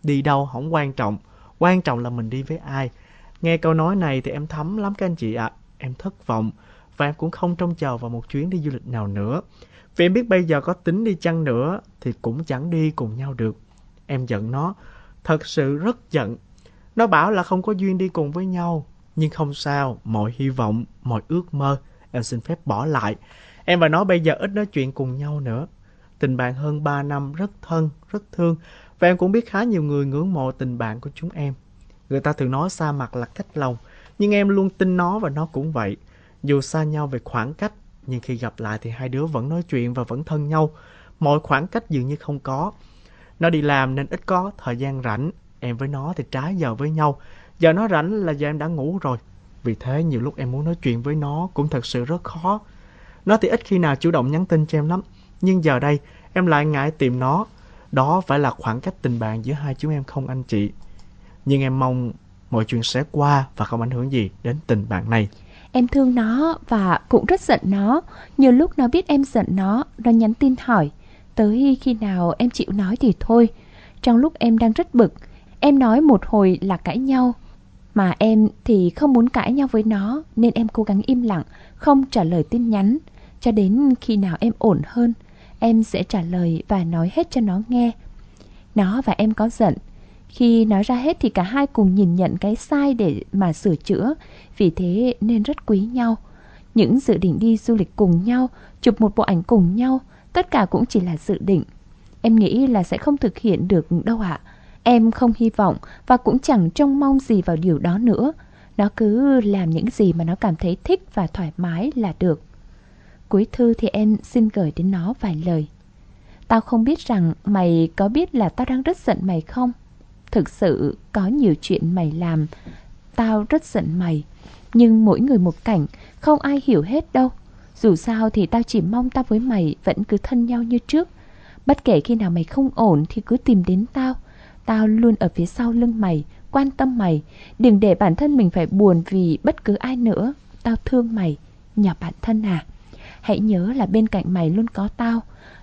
Đi đâu không quan trọng, Quan trọng là mình đi với ai. Nghe câu nói này thì em thấm lắm các anh chị ạ. À. Em thất vọng và em cũng không trông chờ vào một chuyến đi du lịch nào nữa. Vì em biết bây giờ có tính đi chăng nữa thì cũng chẳng đi cùng nhau được. Em giận nó, thật sự rất giận. Nó bảo là không có duyên đi cùng với nhau. Nhưng không sao, mọi hy vọng, mọi ước mơ, em xin phép bỏ lại. Em và nó bây giờ ít nói chuyện cùng nhau nữa. Tình bạn hơn 3 năm rất thân, rất thương và em cũng biết khá nhiều người ngưỡng mộ tình bạn của chúng em. Người ta thường nói xa mặt là cách lòng, nhưng em luôn tin nó và nó cũng vậy. Dù xa nhau về khoảng cách, nhưng khi gặp lại thì hai đứa vẫn nói chuyện và vẫn thân nhau. Mọi khoảng cách dường như không có. Nó đi làm nên ít có thời gian rảnh. Em với nó thì trái giờ với nhau. Giờ nó rảnh là giờ em đã ngủ rồi. Vì thế nhiều lúc em muốn nói chuyện với nó cũng thật sự rất khó. Nó thì ít khi nào chủ động nhắn tin cho em lắm. Nhưng giờ đây em lại ngại tìm nó đó phải là khoảng cách tình bạn giữa hai chúng em không anh chị. Nhưng em mong mọi chuyện sẽ qua và không ảnh hưởng gì đến tình bạn này. Em thương nó và cũng rất giận nó. Nhiều lúc nó biết em giận nó, nó nhắn tin hỏi. Tới khi nào em chịu nói thì thôi. Trong lúc em đang rất bực, em nói một hồi là cãi nhau. Mà em thì không muốn cãi nhau với nó nên em cố gắng im lặng, không trả lời tin nhắn. Cho đến khi nào em ổn hơn, em sẽ trả lời và nói hết cho nó nghe. Nó và em có giận. Khi nói ra hết thì cả hai cùng nhìn nhận cái sai để mà sửa chữa, vì thế nên rất quý nhau. những dự định đi du lịch cùng nhau, chụp một bộ ảnh cùng nhau, tất cả cũng chỉ là dự định. Em nghĩ là sẽ không thực hiện được đâu ạ. Em không hy vọng và cũng chẳng trông mong gì vào điều đó nữa. Nó cứ làm những gì mà nó cảm thấy thích và thoải mái là được. Cuối thư thì em xin gửi đến nó vài lời. Tao không biết rằng mày có biết là tao đang rất giận mày không? Thực sự có nhiều chuyện mày làm, Tao rất giận mày. Nhưng mỗi người một cảnh, Không ai hiểu hết đâu. Dù sao thì tao chỉ mong tao với mày Vẫn cứ thân nhau như trước. Bất kể khi nào mày không ổn Thì cứ tìm đến tao. Tao luôn ở phía sau lưng mày, Quan tâm mày. Đừng để bản thân mình phải buồn vì bất cứ ai nữa. Tao thương mày Nhỏ bạn thân à. Hãy nhớ là bên cạnh mày luôn có tao.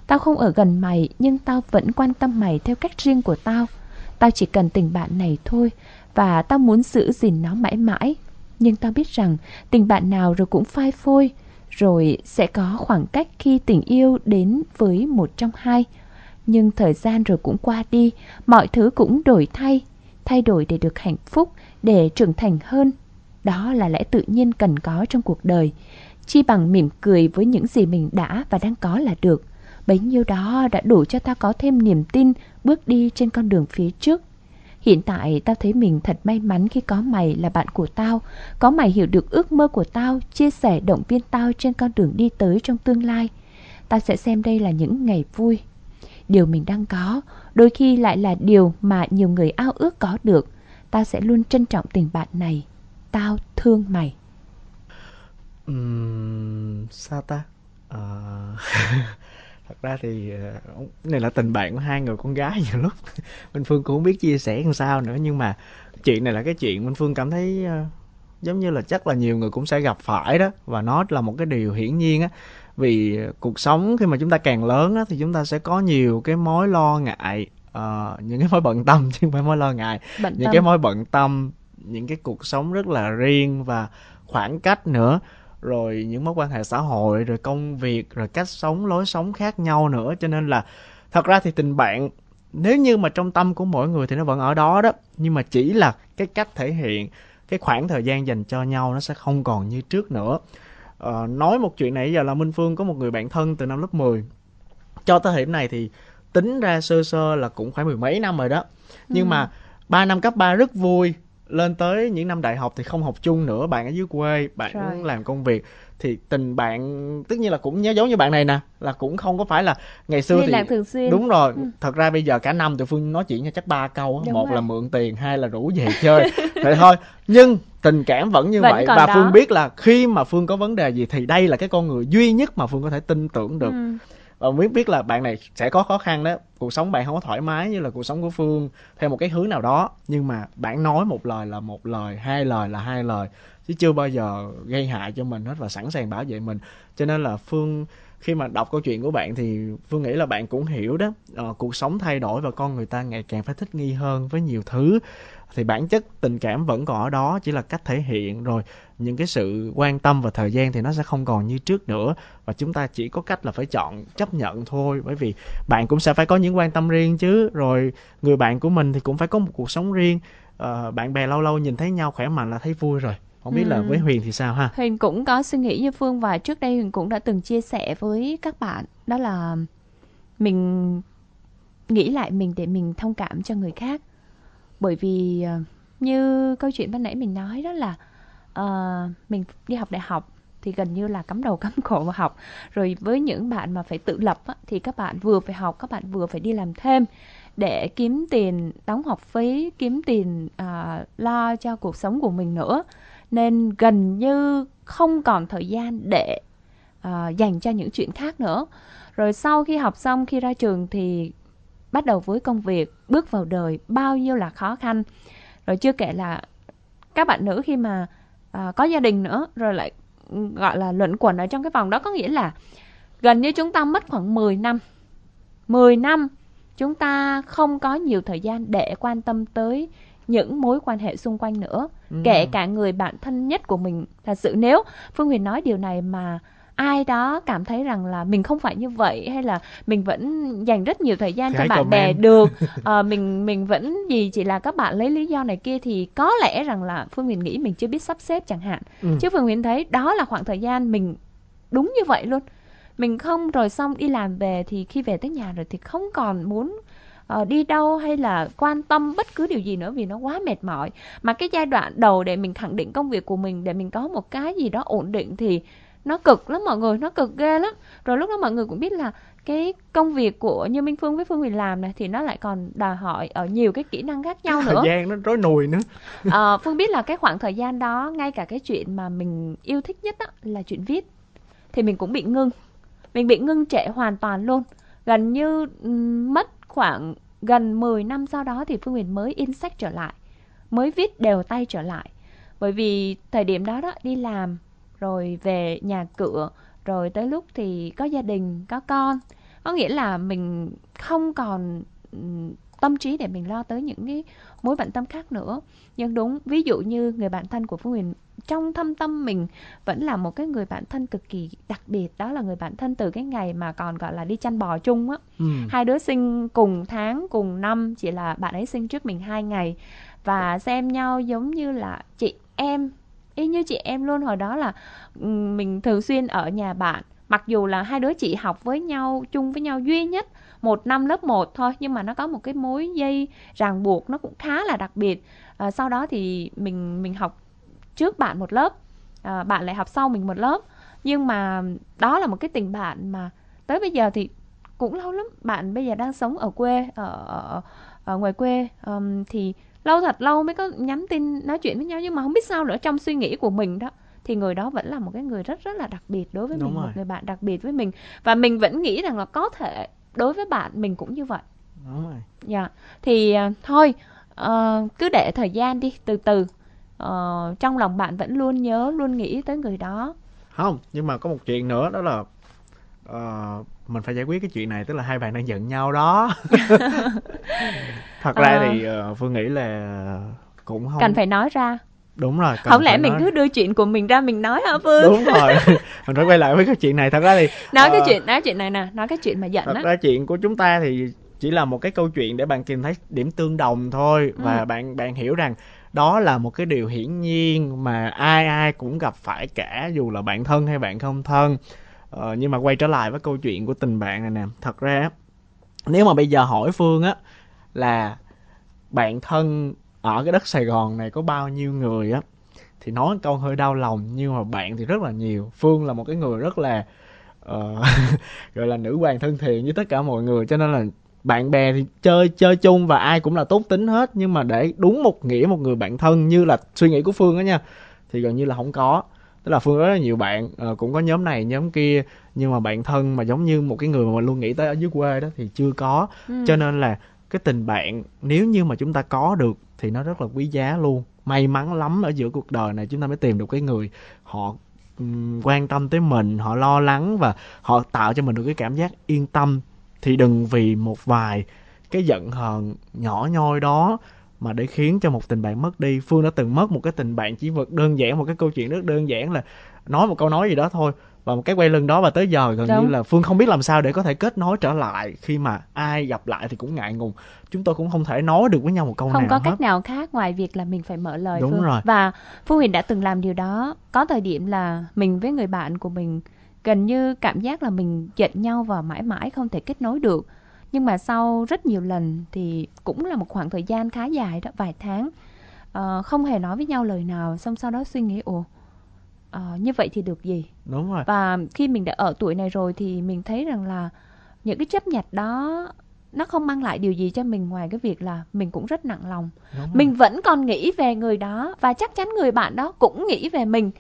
Tao không ở gần mày, Nhưng tao vẫn quan tâm mày theo cách riêng của tao. Tao chỉ cần tình bạn này thôi, Và tao muốn giữ gìn nó mãi mãi. Nhưng tao biết rằng tình bạn nào rồi cũng phai phôi, Rồi sẽ có khoảng cách khi tình yêu đến với một trong hai. Nhưng thời gian rồi cũng qua đi, Mọi thứ cũng đổi thay Thay đổi để được hạnh phúc, Để trưởng thành hơn. Đó là lẽ tự nhiên cần có trong cuộc đời. Chi bằng mỉm cười với những gì mình đã và đang có là được Bấy nhiêu đó đã đủ cho ta có thêm niềm tin bước đi trên con đường phía trước. Hiện tại tao thấy mình thật may mắn khi có mày là bạn của tao, có mày hiểu được ước mơ của tao, chia sẻ động viên tao trên con đường đi tới trong tương lai. Tao sẽ xem đây là những ngày vui. Điều mình đang có, đôi khi lại là điều mà nhiều người ao ước có được. Tao sẽ luôn trân trọng tình bạn này. Tao thương mày. Uhm, sao ta? Uh... thật ra thì ờ, này là tình bạn của hai người con gái nhiều lúc minh phương cũng không biết chia sẻ làm sao nữa nhưng mà chuyện này là cái chuyện minh phương cảm thấy uh, giống như là chắc là nhiều người cũng sẽ gặp phải đó và nó là một cái điều hiển nhiên á vì cuộc sống khi mà chúng ta càng lớn á thì chúng ta sẽ có nhiều cái mối lo ngại uh, những cái mối bận tâm chứ không phải mối lo ngại bận những tâm. cái mối bận tâm những cái cuộc sống rất là riêng và khoảng cách nữa rồi những mối quan hệ xã hội rồi công việc rồi cách sống lối sống khác nhau nữa. Cho nên là thật ra thì tình bạn nếu như mà trong tâm của mỗi người thì nó vẫn ở đó đó. Nhưng mà chỉ là cái cách thể hiện cái khoảng thời gian dành cho nhau nó sẽ không còn như trước nữa. Ờ, nói một chuyện này giờ là minh phương có một người bạn thân từ năm lớp 10 cho tới điểm này thì tính ra sơ sơ là cũng khoảng mười mấy năm rồi đó. Nhưng ừ. mà ba năm cấp 3 rất vui lên tới những năm đại học thì không học chung nữa bạn ở dưới quê bạn cũng làm công việc thì tình bạn tất nhiên là cũng nhớ giống như bạn này nè là cũng không có phải là ngày xưa Liên thì lạc thường xuyên. đúng rồi. Ừ. thật ra bây giờ cả năm tụi phương nói chuyện cho chắc ba câu đúng một rồi. là mượn tiền hai là rủ về chơi. Vậy thôi. Nhưng tình cảm vẫn như vẫn vậy. và đó. phương biết là khi mà phương có vấn đề gì thì đây là cái con người duy nhất mà phương có thể tin tưởng được. Ừ và biết biết là bạn này sẽ có khó khăn đó. Cuộc sống bạn không có thoải mái như là cuộc sống của phương theo một cái hướng nào đó. Nhưng mà bạn nói một lời là một lời hai lời là hai lời. Chứ chưa bao giờ gây hại cho mình hết và sẵn sàng bảo vệ mình. Cho nên là phương khi mà đọc câu chuyện của bạn thì phương nghĩ là bạn cũng hiểu đó. À, cuộc sống thay đổi và con người ta ngày càng phải thích nghi hơn với nhiều thứ. Thì bản chất tình cảm vẫn còn ở đó chỉ là cách thể hiện rồi những cái sự quan tâm và thời gian thì nó sẽ không còn như trước nữa. Và chúng ta chỉ có cách là phải chọn chấp nhận thôi. Bởi vì bạn cũng sẽ phải có những quan tâm riêng chứ. Rồi người bạn của mình thì cũng phải có một cuộc sống riêng. Uh, bạn bè lâu lâu nhìn thấy nhau khỏe mạnh là thấy vui rồi. Không biết ừ. là với huyền thì sao ha? Huyền cũng có suy nghĩ như phương và trước đây huyền cũng đã từng chia sẻ với các bạn. Đó là mình nghĩ lại mình để mình thông cảm cho người khác. Bởi vì uh, như câu chuyện ban nãy mình nói đó là uh, mình đi học đại học thì gần như là cắm đầu cắm cổ vào học. Rồi với những bạn mà phải tự lập á, thì các bạn vừa phải học các bạn vừa phải đi làm thêm để kiếm tiền đóng học phí kiếm tiền uh, lo cho cuộc sống của mình nữa. Nên gần như không còn thời gian để uh, dành cho những chuyện khác nữa. Rồi sau khi học xong khi ra trường thì bắt đầu với công việc bước vào đời bao nhiêu là khó khăn. Rồi chưa kể là các bạn nữ khi mà uh, có gia đình nữa rồi lại gọi là luận quẩn ở trong cái vòng đó. Có nghĩa là gần như chúng ta mất khoảng 10 năm. 10 năm chúng ta không có nhiều thời gian để quan tâm tới những mối quan hệ xung quanh nữa. Ừ. kể cả người bạn thân nhất của mình. Thật sự nếu phương huyền nói điều này mà ai đó cảm thấy rằng là mình không phải như vậy hay là mình vẫn dành rất nhiều thời gian Thì cho bạn bè comment. được Ờ, mình mình vẫn gì chỉ là các bạn lấy lý do này kia thì có lẽ rằng là phương huyền nghĩ mình chưa biết sắp xếp chẳng hạn Ừ. chứ phương huyền thấy đó là khoảng thời gian mình đúng như vậy luôn mình không rồi xong đi làm về thì khi về tới nhà rồi thì không còn muốn ờ, đi đâu hay là quan tâm bất cứ điều gì nữa vì nó quá mệt mỏi mà cái giai đoạn đầu để mình khẳng định công việc của mình để mình có một cái gì đó ổn định thì nó cực lắm mọi người nó cực ghê lắm. Rồi lúc đó mọi người cũng biết là cái công việc của như Minh Phương với Phương Huyền làm này thì nó lại còn đòi hỏi ở nhiều cái kỹ năng khác nhau nữa thời gian nó rối nùi nữa. Ờ, Phương biết là cái khoảng thời gian đó ngay cả cái chuyện mà mình yêu thích nhất á, là chuyện viết. Thì mình cũng bị ngưng. Mình bị ngưng trệ hoàn toàn luôn. Gần như mất khoảng gần 10 năm sau đó thì Phương Huyền mới in sách trở lại mới viết đều tay trở lại. Bởi vì thời điểm đó đó đi làm rồi về nhà cửa. Rồi tới lúc thì có gia đình có con. Có nghĩa là mình không còn tâm trí để mình lo tới những cái mối bận tâm khác nữa. Nhưng đúng ví dụ như người bạn thân của Phương Huyền trong thâm tâm mình vẫn là một cái người bạn thân cực kỳ đặc biệt. Đó là người bạn thân từ cái ngày mà còn gọi là đi chăn bò chung á. Ừ. hai đứa sinh cùng tháng cùng năm chỉ là bạn ấy sinh trước mình hai ngày. Và xem nhau giống như là chị em y như chị em luôn hồi đó là mình thường xuyên ở nhà bạn. Mặc dù là hai đứa chị học với nhau chung với nhau duy nhất một năm lớp 1 thôi nhưng mà nó có một cái mối dây ràng buộc nó cũng khá là đặc biệt. À, sau đó thì mình mình học trước bạn một lớp à, bạn lại học sau mình một lớp. Nhưng mà đó là một cái tình bạn mà tới bây giờ thì cũng lâu lắm. Bạn bây giờ đang sống ở quê ở, ở, ở ngoài quê um, thì lâu thật lâu mới có nhắn tin nói chuyện với nhau nhưng mà không biết sao nữa trong suy nghĩ của mình đó thì người đó vẫn là một cái người rất rất là đặc biệt đối với Đúng mình một rồi. người bạn đặc biệt với mình và mình vẫn nghĩ rằng là có thể đối với bạn mình cũng như vậy đúng rồi Dạ, thì à, thôi ờ, cứ để thời gian đi từ từ. Ờ, trong lòng bạn vẫn luôn nhớ, luôn nghĩ tới người đó. không nhưng mà có một chuyện nữa đó là ờ, mình phải giải quyết cái chuyện này tức là hai bạn đang giận nhau đó thật ra Ờ. thì ờ, phương nghĩ là cũng không Cần phải nói ra. đúng rồi Không lẽ mình nói- cứ đưa chuyện của mình ra mình nói hả Phương? đúng rồi mình phải quay lại với cái chuyện này thật ra thì Nói cái ờ, chuyện, nói chuyện này nè, nói cái chuyện mà giận thật á. ra chuyện của chúng ta thì chỉ là một cái câu chuyện để bạn tìm thấy điểm tương đồng thôi và Ừ. bạn bạn hiểu rằng đó là một cái điều hiển nhiên mà ai ai cũng gặp phải cả dù là bạn thân hay bạn không thân ờ, nhưng mà quay trở lại với câu chuyện của tình bạn này nè. Thật ra nếu mà bây giờ hỏi phương á là bạn thân ở cái đất sài gòn này có bao nhiêu người á thì nói câu hơi đau lòng nhưng mà bạn thì rất là nhiều. Phương là một cái người rất là uh, gọi là nữ hoàng thân thiện với tất cả mọi người cho nên là bạn bè thì chơi chơi chung và ai cũng là tốt tính hết. Nhưng mà để đúng một nghĩa một người bạn thân như là suy nghĩ của phương á nha thì gần như là không có tức là phương có rất là nhiều bạn ờ, cũng có nhóm này nhóm kia nhưng mà bạn thân mà giống như một cái người mà mình luôn nghĩ tới ở dưới quê đó thì chưa có. Ừ. cho nên là cái tình bạn nếu như mà chúng ta có được thì nó rất là quý giá luôn. May mắn lắm ở giữa cuộc đời này chúng ta mới tìm được cái người họ ừm, quan tâm tới mình họ lo lắng và họ tạo cho mình được cái cảm giác yên tâm. Thì đừng vì một vài cái giận hờn nhỏ nhoi đó mà để khiến cho một tình bạn mất đi. Phương đã từng mất một cái tình bạn chỉ vật đơn giản một cái câu chuyện rất đơn giản là nói một câu nói gì đó thôi. Và một cái quay lưng đó và tới giờ gần Đúng. như là phương không biết làm sao để có thể kết nối trở lại. Khi mà ai gặp lại thì cũng ngại ngùng. Chúng tôi cũng không thể nói được với nhau một câu không nào có hết. cách nào khác ngoài việc là mình phải mở lời Đúng Phương. rồi. và Phương Huyền đã từng làm điều đó. Có thời điểm là mình với người bạn của mình gần như cảm giác là mình giận nhau và mãi mãi không thể kết nối được nhưng mà sau rất nhiều lần thì cũng là một khoảng thời gian khá dài đó vài tháng ờ, không hề nói với nhau lời nào xong sau đó suy nghĩ ồ ờ, như vậy thì được gì? Đúng rồi. Và khi mình đã ở tuổi này rồi thì mình thấy rằng là những cái chấp nhặt đó nó không mang lại điều gì cho mình ngoài cái việc là mình cũng rất nặng lòng. Mình vẫn còn nghĩ về người đó và chắc chắn người bạn đó cũng nghĩ về mình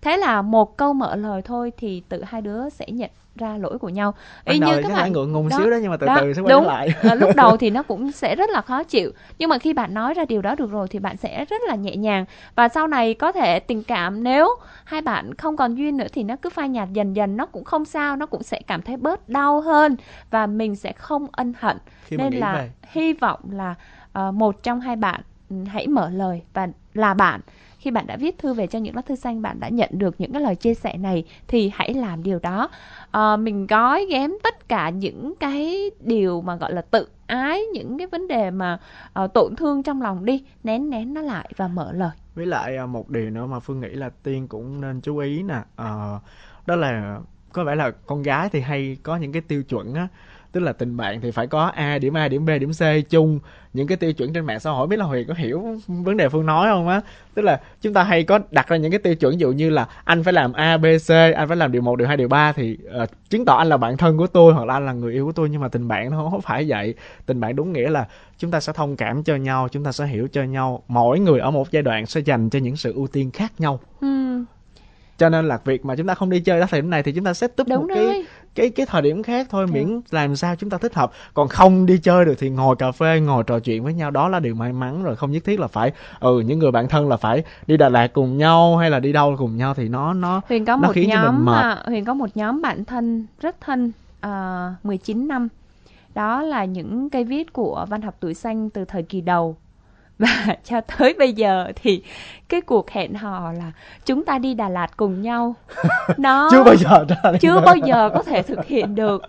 thế là một câu mở lời thôi thì tự hai đứa sẽ nhận ra lỗi của nhau. Đầu thì chắc là ngượng ngùng đó, xíu đó nhưng mà từ đó, từ sẽ quay đúng. lại. Ờ, lúc đầu thì nó cũng sẽ rất là khó chịu. Nhưng mà khi bạn nói ra điều đó được rồi thì bạn sẽ rất là nhẹ nhàng. Và sau này có thể tình cảm nếu hai bạn không còn duyên nữa thì nó cứ phai nhạt dần dần nó cũng không sao nó cũng sẽ cảm thấy bớt đau hơn và mình sẽ không ân hận. Khi nên là về hy vọng là ờ, một trong hai bạn ừ, hãy mở lời và là bạn khi bạn đã viết thư về cho những lá thư xanh bạn đã nhận được những cái lời chia sẻ này thì hãy làm điều đó. À, mình gói ghém tất cả những cái điều mà gọi là tự ái những cái vấn đề mà uh, tổn thương trong lòng đi nén nén nó lại và mở lời. Với lại à, một điều nữa mà phương nghĩ là tiên cũng nên chú ý nè uh, đó là có vẻ là con gái thì hay có những cái tiêu chuẩn á tức là tình bạn thì phải có a điểm a điểm b điểm c chung. Những cái tiêu chuẩn trên mạng xã hội biết là huyền có hiểu vấn đề phương nói không á? Tức là chúng ta hay có đặt ra những cái tiêu chuẩn ví dụ như là anh phải làm a b c anh phải làm điều một điều hai điều ba thì uh, chứng tỏ anh là bạn thân của tôi hoặc là anh là người yêu của tôi. Nhưng mà tình bạn nó không phải vậy. Tình bạn đúng nghĩa là chúng ta sẽ thông cảm cho nhau chúng ta sẽ hiểu cho nhau. Mỗi người ở một giai đoạn sẽ dành cho những sự ưu tiên khác nhau. Ừ. Cho nên là việc mà chúng ta không đi chơi ở thời điểm này thì chúng ta set up Đúng một rồi. cái cái cái thời điểm khác thôi miễn làm sao chúng ta thích hợp. Còn không đi chơi được thì ngồi cà phê ngồi trò chuyện với nhau đó là điều may mắn rồi không nhất thiết là phải ừ những người bạn thân là phải đi Đà Lạt cùng nhau hay là đi đâu cùng nhau thì nó nó Huyền có nó một khiến cho mình nhóm mệt. à, Huyền có một nhóm bạn thân rất thân uh, 19 năm. Đó là những cây viết của văn học tuổi xanh từ thời kỳ đầu và cho tới bây giờ thì cái cuộc hẹn hò là chúng ta đi Đà Lạt cùng nhau. Nó chưa bao giờ chưa bao giờ có thể thực hiện được.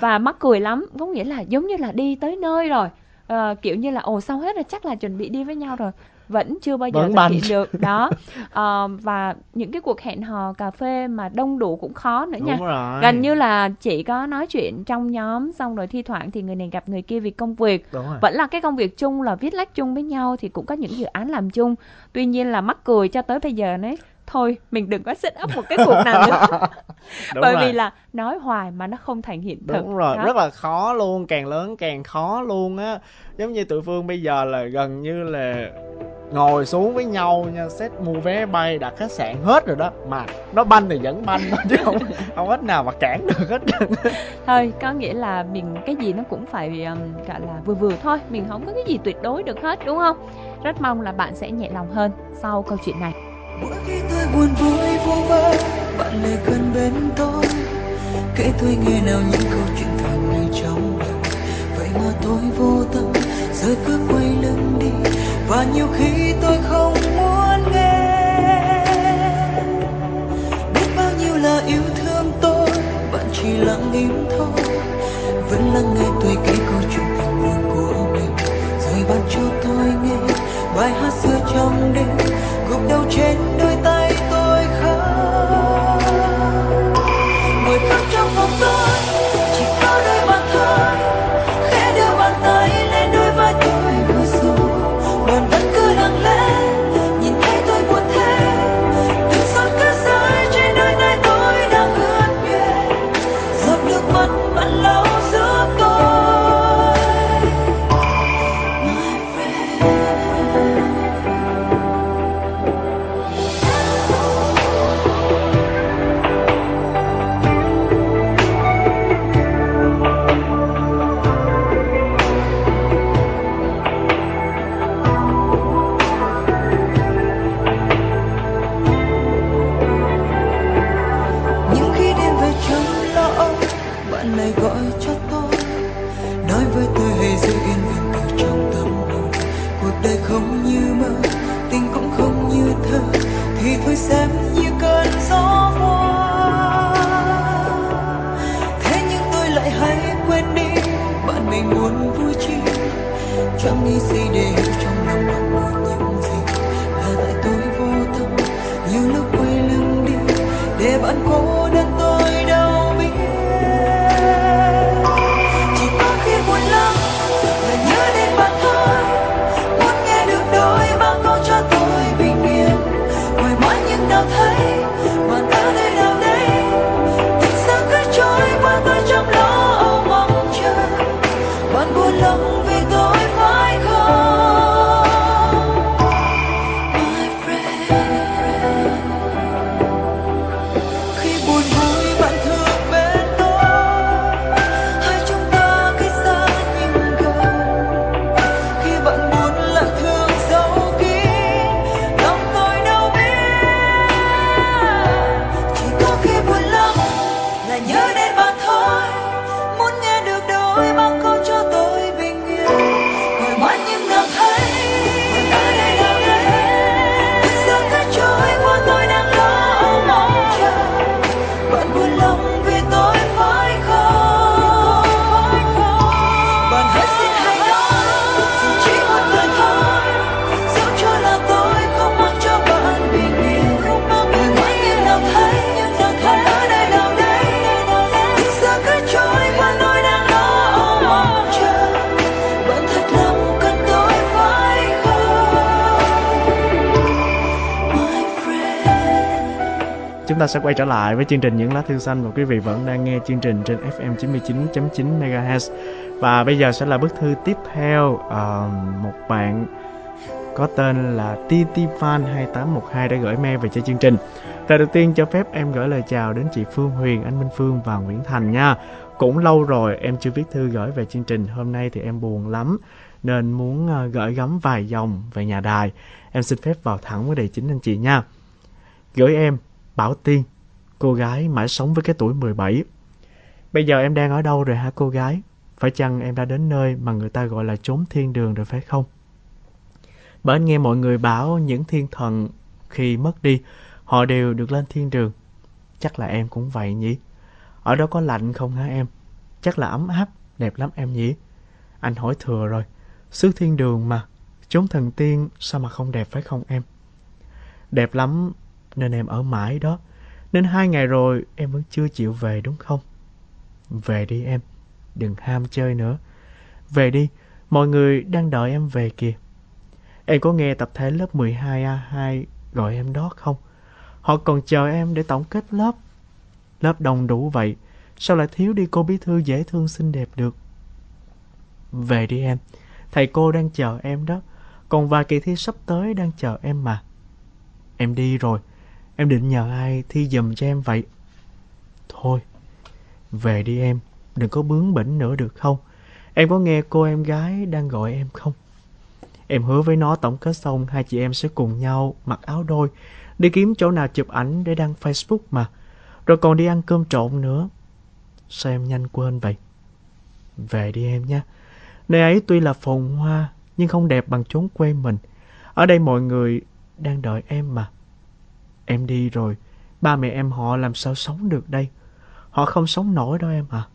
Và mắc cười lắm có nghĩa là giống như là đi tới nơi rồi. Ờ, kiểu như là ồ xong hết rồi chắc là chuẩn bị đi với nhau rồi vẫn chưa bao giờ Vẫn thực hiện được. Đó. Ờ, và những cái cuộc hẹn hò cà phê mà đông đủ cũng khó nữa nha. đúng rồi. Gần như là chỉ có nói chuyện trong nhóm xong rồi thi thoảng thì người này gặp người kia vì công việc. Vẫn là cái công việc chung là viết lách chung với nhau thì cũng có những dự án làm chung. Tuy nhiên là mắc cười cho tới bây giờ đấy thôi mình đừng có set up một cái cuộc nào nữa. Bởi rồi. vì là nói hoài mà nó không thành hiện thực. Đúng rồi Đó. rất là khó luôn càng lớn càng khó luôn á. Giống như tụi phương bây giờ là gần như là ngồi xuống với nhau nha xét mua vé bay đặt khách sạn hết rồi đó. Mà nó banh thì vẫn banh thôi chứ không không hết nào mà cản được hết thôi có nghĩa là mình cái gì nó cũng phải um, gọi là vừa vừa thôi. Mình không có cái gì tuyệt đối được hết đúng không? Rất mong là bạn sẽ nhẹ lòng hơn sau câu chuyện này mỗi khi tôi buồn vui vô vơ, bạn lại gần bên tôi. Kể tôi nghe nào những câu chuyện thường ngày trong đầu vậy mà tôi vô tâm rồi cứ quay lưng đi. Và nhiều khi tôi không muốn nghe. Biết bao nhiêu là yêu thương tôi, bạn chỉ lặng im thôi. Vẫn lắng nghe tôi kể câu chuyện buồn của mình. Rồi bạn cho tôi nghe bài hát xưa trong đêm, gục đầu trên đôi tay tôi khóc. Ngồi khóc trong phòng tôi chúng ta sẽ quay trở lại với chương trình Những Lá Thư Xanh và quý vị vẫn đang nghe chương trình trên FM 99.9 MHz. Và bây giờ sẽ là bức thư tiếp theo uh, một bạn có tên là titi Fan 2812 đã gửi mail về cho chương trình. Lời đầu tiên cho phép em gửi lời chào đến chị Phương Huyền, anh Minh Phương và Nguyễn Thành nha. Cũng lâu rồi em chưa viết thư gửi về chương trình. Hôm nay thì em buồn lắm nên muốn ờ, gửi gắm vài dòng về nhà đài. Em xin phép vào thẳng với đề chính anh chị nha. Gửi em Bảo Tiên, cô gái mãi sống với cái tuổi 17. Bây giờ em đang ở đâu rồi hả cô gái? Phải chăng em đã đến nơi mà người ta gọi là chốn thiên đường rồi phải không? Bởi anh nghe mọi người bảo những thiên thần khi mất đi, họ đều được lên thiên đường. Chắc là em cũng vậy nhỉ? Ở đó có lạnh không hả em? Chắc là ấm áp, đẹp lắm em nhỉ? Anh hỏi thừa rồi. Xứ thiên đường mà, chốn thần tiên sao mà không đẹp phải không em? Đẹp lắm nên em ở mãi đó. Nên hai ngày rồi em vẫn chưa chịu về đúng không? Về đi em, đừng ham chơi nữa. Về đi, mọi người đang đợi em về kìa. Em có nghe tập thể lớp 12A2 gọi em đó không? Họ còn chờ em để tổng kết lớp. Lớp đông đủ vậy, sao lại thiếu đi cô bí thư dễ thương xinh đẹp được? Về đi em, thầy cô đang chờ em đó. Còn vài kỳ thi sắp tới đang chờ em mà. Em đi rồi, em định nhờ ai thi dùm cho em vậy? Thôi, về đi em, đừng có bướng bỉnh nữa được không? Em có nghe cô em gái đang gọi em không? Em hứa với nó tổng kết xong hai chị em sẽ cùng nhau mặc áo đôi, đi kiếm chỗ nào chụp ảnh để đăng Facebook mà. Rồi còn đi ăn cơm trộn nữa. Sao em nhanh quên vậy? Về đi em nha. Nơi ấy tuy là phồn hoa, nhưng không đẹp bằng chốn quê mình. Ở đây mọi người đang đợi em mà. Em đi rồi, ba mẹ em họ làm sao sống được đây? Họ không sống nổi đâu em à.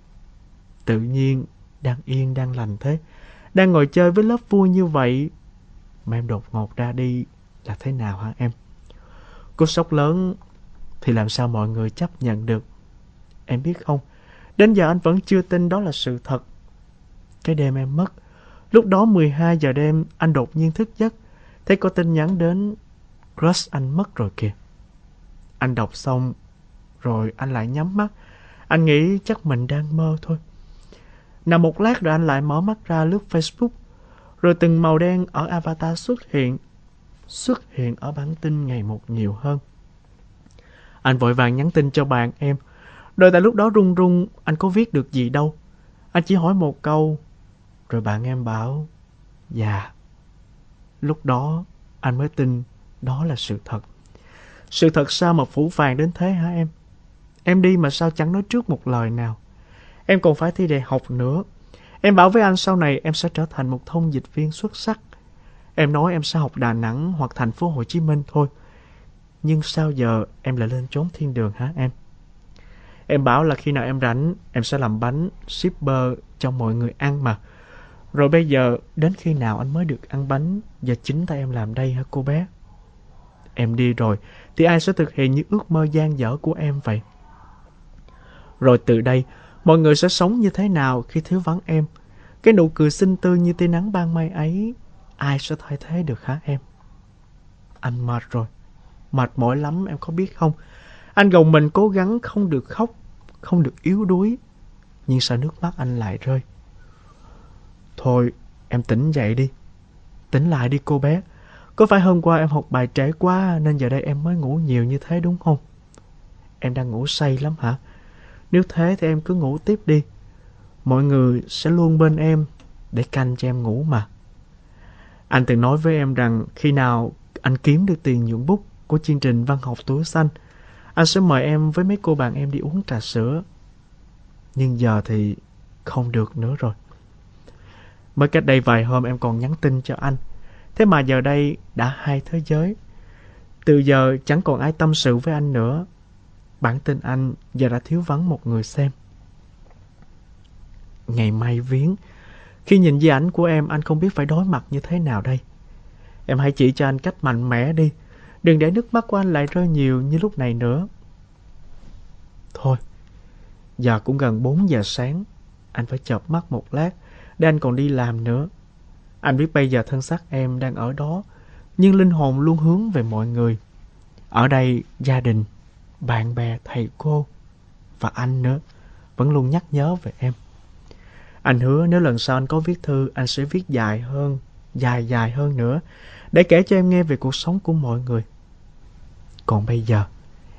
Tự nhiên, đang yên, đang lành thế. Đang ngồi chơi với lớp vui như vậy mà em đột ngột ra đi là thế nào hả em? Cú sốc lớn thì làm sao mọi người chấp nhận được? Em biết không, đến giờ anh vẫn chưa tin đó là sự thật. Cái đêm em mất, lúc đó 12 giờ đêm anh đột nhiên thức giấc, thấy có tin nhắn đến crush anh mất rồi kìa. Anh đọc xong, rồi anh lại nhắm mắt. Anh nghĩ chắc mình đang mơ thôi. Nằm một lát rồi anh lại mở mắt ra lướt Facebook. Rồi từng màu đen ở avatar xuất hiện, xuất hiện ở bản tin ngày một nhiều hơn. Anh vội vàng nhắn tin cho bạn em. Đôi tại lúc đó run run, anh có viết được gì đâu. Anh chỉ hỏi một câu, rồi bạn em bảo, dạ. Lúc đó, anh mới tin đó là sự thật. Sự thật sao mà phủ vàng đến thế hả em? Em đi mà sao chẳng nói trước một lời nào? Em còn phải thi đại học nữa. Em bảo với anh sau này em sẽ trở thành một thông dịch viên xuất sắc. Em nói em sẽ học Đà Nẵng hoặc thành phố Hồ Chí Minh thôi. Nhưng sao giờ em lại lên trốn thiên đường hả em? Em bảo là khi nào em rảnh, em sẽ làm bánh, shipper cho mọi người ăn mà. Rồi bây giờ, đến khi nào anh mới được ăn bánh và chính tay em làm đây hả cô bé? Em đi rồi, thì ai sẽ thực hiện những ước mơ gian dở của em vậy? Rồi từ đây, mọi người sẽ sống như thế nào khi thiếu vắng em? Cái nụ cười xinh tươi như tia nắng ban mai ấy, ai sẽ thay thế được hả em? Anh mệt rồi, mệt mỏi lắm em có biết không? Anh gồng mình cố gắng không được khóc, không được yếu đuối, nhưng sao nước mắt anh lại rơi? Thôi, em tỉnh dậy đi. Tỉnh lại đi cô bé. Có phải hôm qua em học bài trễ quá nên giờ đây em mới ngủ nhiều như thế đúng không? Em đang ngủ say lắm hả? Nếu thế thì em cứ ngủ tiếp đi. Mọi người sẽ luôn bên em để canh cho em ngủ mà. Anh từng nói với em rằng khi nào anh kiếm được tiền nhuận bút của chương trình văn học túi xanh, anh sẽ mời em với mấy cô bạn em đi uống trà sữa. Nhưng giờ thì không được nữa rồi. Mới cách đây vài hôm em còn nhắn tin cho anh. Thế mà giờ đây đã hai thế giới. Từ giờ chẳng còn ai tâm sự với anh nữa. Bản tin anh giờ đã thiếu vắng một người xem. Ngày mai viếng. Khi nhìn di ảnh của em anh không biết phải đối mặt như thế nào đây. Em hãy chỉ cho anh cách mạnh mẽ đi. Đừng để nước mắt của anh lại rơi nhiều như lúc này nữa. Thôi, giờ cũng gần 4 giờ sáng. Anh phải chợp mắt một lát để anh còn đi làm nữa. Anh biết bây giờ thân xác em đang ở đó, nhưng linh hồn luôn hướng về mọi người. Ở đây, gia đình, bạn bè, thầy cô và anh nữa vẫn luôn nhắc nhớ về em. Anh hứa nếu lần sau anh có viết thư, anh sẽ viết dài hơn, dài dài hơn nữa, để kể cho em nghe về cuộc sống của mọi người. Còn bây giờ,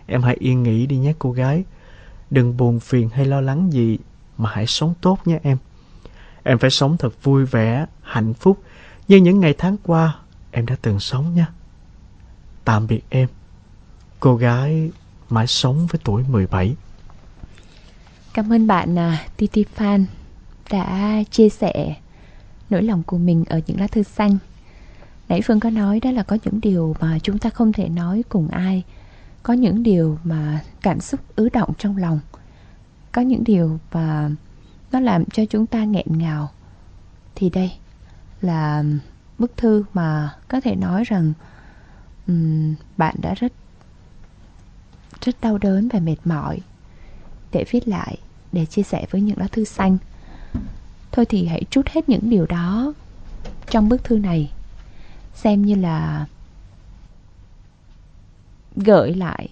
em hãy yên nghỉ đi nhé cô gái. Đừng buồn phiền hay lo lắng gì, mà hãy sống tốt nhé em. Em phải sống thật vui vẻ, hạnh phúc, như những ngày tháng qua em đã từng sống nha. Tạm biệt em, cô gái mãi sống với tuổi 17. Cảm ơn bạn à, Titi Fan đã chia sẻ nỗi lòng của mình ở những lá thư xanh. Nãy Phương có nói đó là có những điều mà chúng ta không thể nói cùng ai. Có những điều mà cảm xúc ứ động trong lòng. Có những điều mà nó làm cho chúng ta nghẹn ngào. Thì đây là bức thư mà có thể nói rằng um, bạn đã rất rất đau đớn và mệt mỏi. Để viết lại để chia sẻ với những lá thư xanh. Thôi thì hãy trút hết những điều đó trong bức thư này. Xem như là gợi lại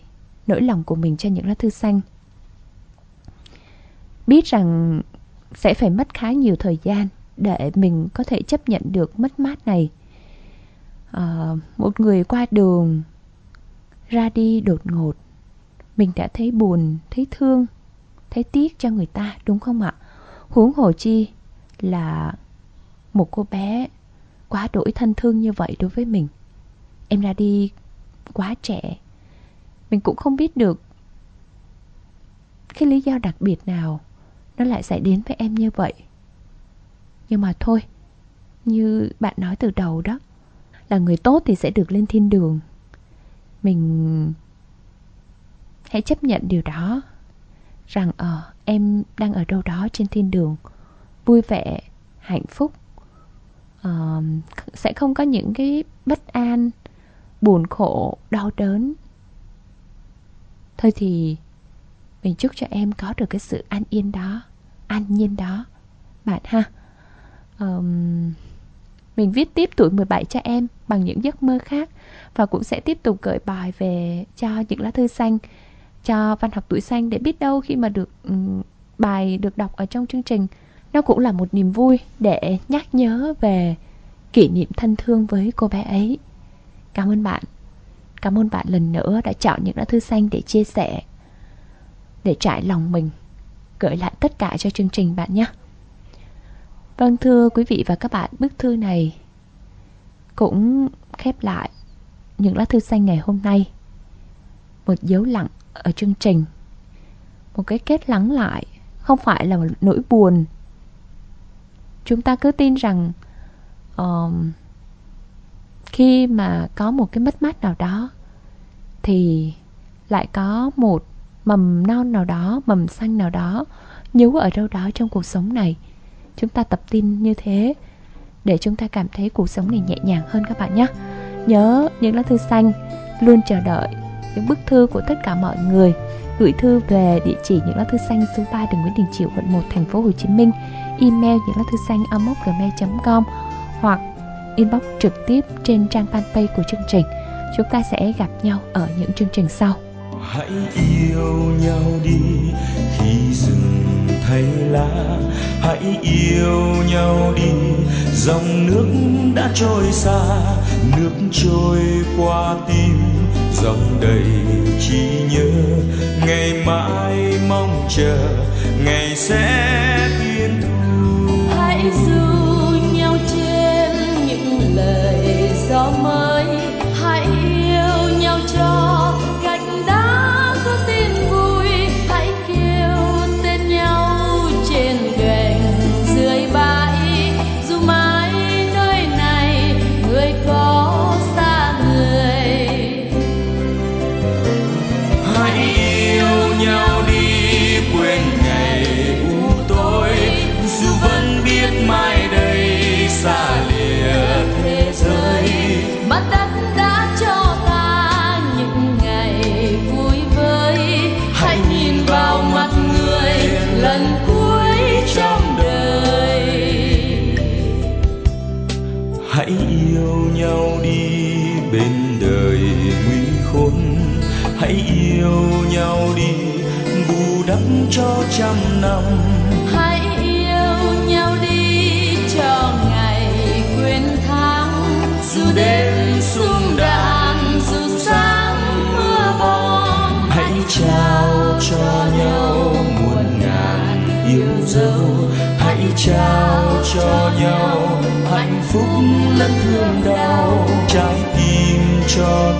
nỗi lòng của mình cho những lá thư xanh. Biết rằng sẽ phải mất khá nhiều thời gian để mình có thể chấp nhận được mất mát này. À, một người qua đường ra đi đột ngột mình đã thấy buồn thấy thương thấy tiếc cho người ta đúng không ạ? Huống hồ chi là một cô bé quá đổi thân thương như vậy đối với mình. Em ra đi quá trẻ. Mình cũng không biết được cái lý do đặc biệt nào nó lại xảy đến với em như vậy. Nhưng mà thôi như bạn nói từ đầu đó là người tốt thì sẽ được lên thiên đường. Mình hãy chấp nhận điều đó rằng ờ uh, em đang ở đâu đó trên thiên đường vui vẻ hạnh phúc. Uh, sẽ không có những cái bất an buồn khổ đau đớn. Thôi thì mình chúc cho em có được cái sự an yên đó an nhiên đó. Bạn ha? Um, mình viết tiếp tuổi 17 cho em bằng những giấc mơ khác và cũng sẽ tiếp tục gợi bài về cho những lá thư xanh cho văn học tuổi xanh để biết đâu khi mà được um, bài được đọc ở trong chương trình nó cũng là một niềm vui để nhắc nhớ về kỷ niệm thân thương với cô bé ấy. Cảm ơn bạn. Cảm ơn bạn lần nữa đã chọn những lá thư xanh để chia sẻ để trải lòng mình gửi lại tất cả cho chương trình bạn nhé. Vâng thưa quý vị và các bạn bức thư này cũng khép lại những lá thư xanh ngày hôm nay. Một dấu lặng ở chương trình. Một cái kết lắng lại không phải là một nỗi buồn. Chúng ta cứ tin rằng uh, khi mà có một cái mất mát nào đó thì lại có một mầm non nào đó, mầm xanh nào đó nhú ở đâu đó trong cuộc sống này. Chúng ta tập tin như thế để chúng ta cảm thấy cuộc sống này nhẹ nhàng hơn các bạn nhé. Nhớ những lá thư xanh, luôn chờ đợi những bức thư của tất cả mọi người. Gửi thư về địa chỉ những lá thư xanh số 3 đường Nguyễn Đình Chiểu, quận 1 thành phố Hồ Chí Minh. Email những lá thư xanh amoc@gmail.com hoặc inbox trực tiếp trên trang fanpage của chương trình. Chúng ta sẽ gặp nhau ở những chương trình sau hãy yêu nhau đi. Khi rừng thay lá, hãy yêu nhau đi. Dòng nước đã trôi xa, nước trôi qua tim. Dòng đầy trí nhớ, ngày mai mong chờ, ngày sẽ yên thu hãy du trăm năm. Hãy yêu nhau đi cho ngày quên tháng. Dù đêm sung đàn dù sáng mưa bom hãy trao cho nhau muôn ngàn yêu dấu. hãy trao cho nhau hạnh phúc lẫn thương đau. Trái tim cho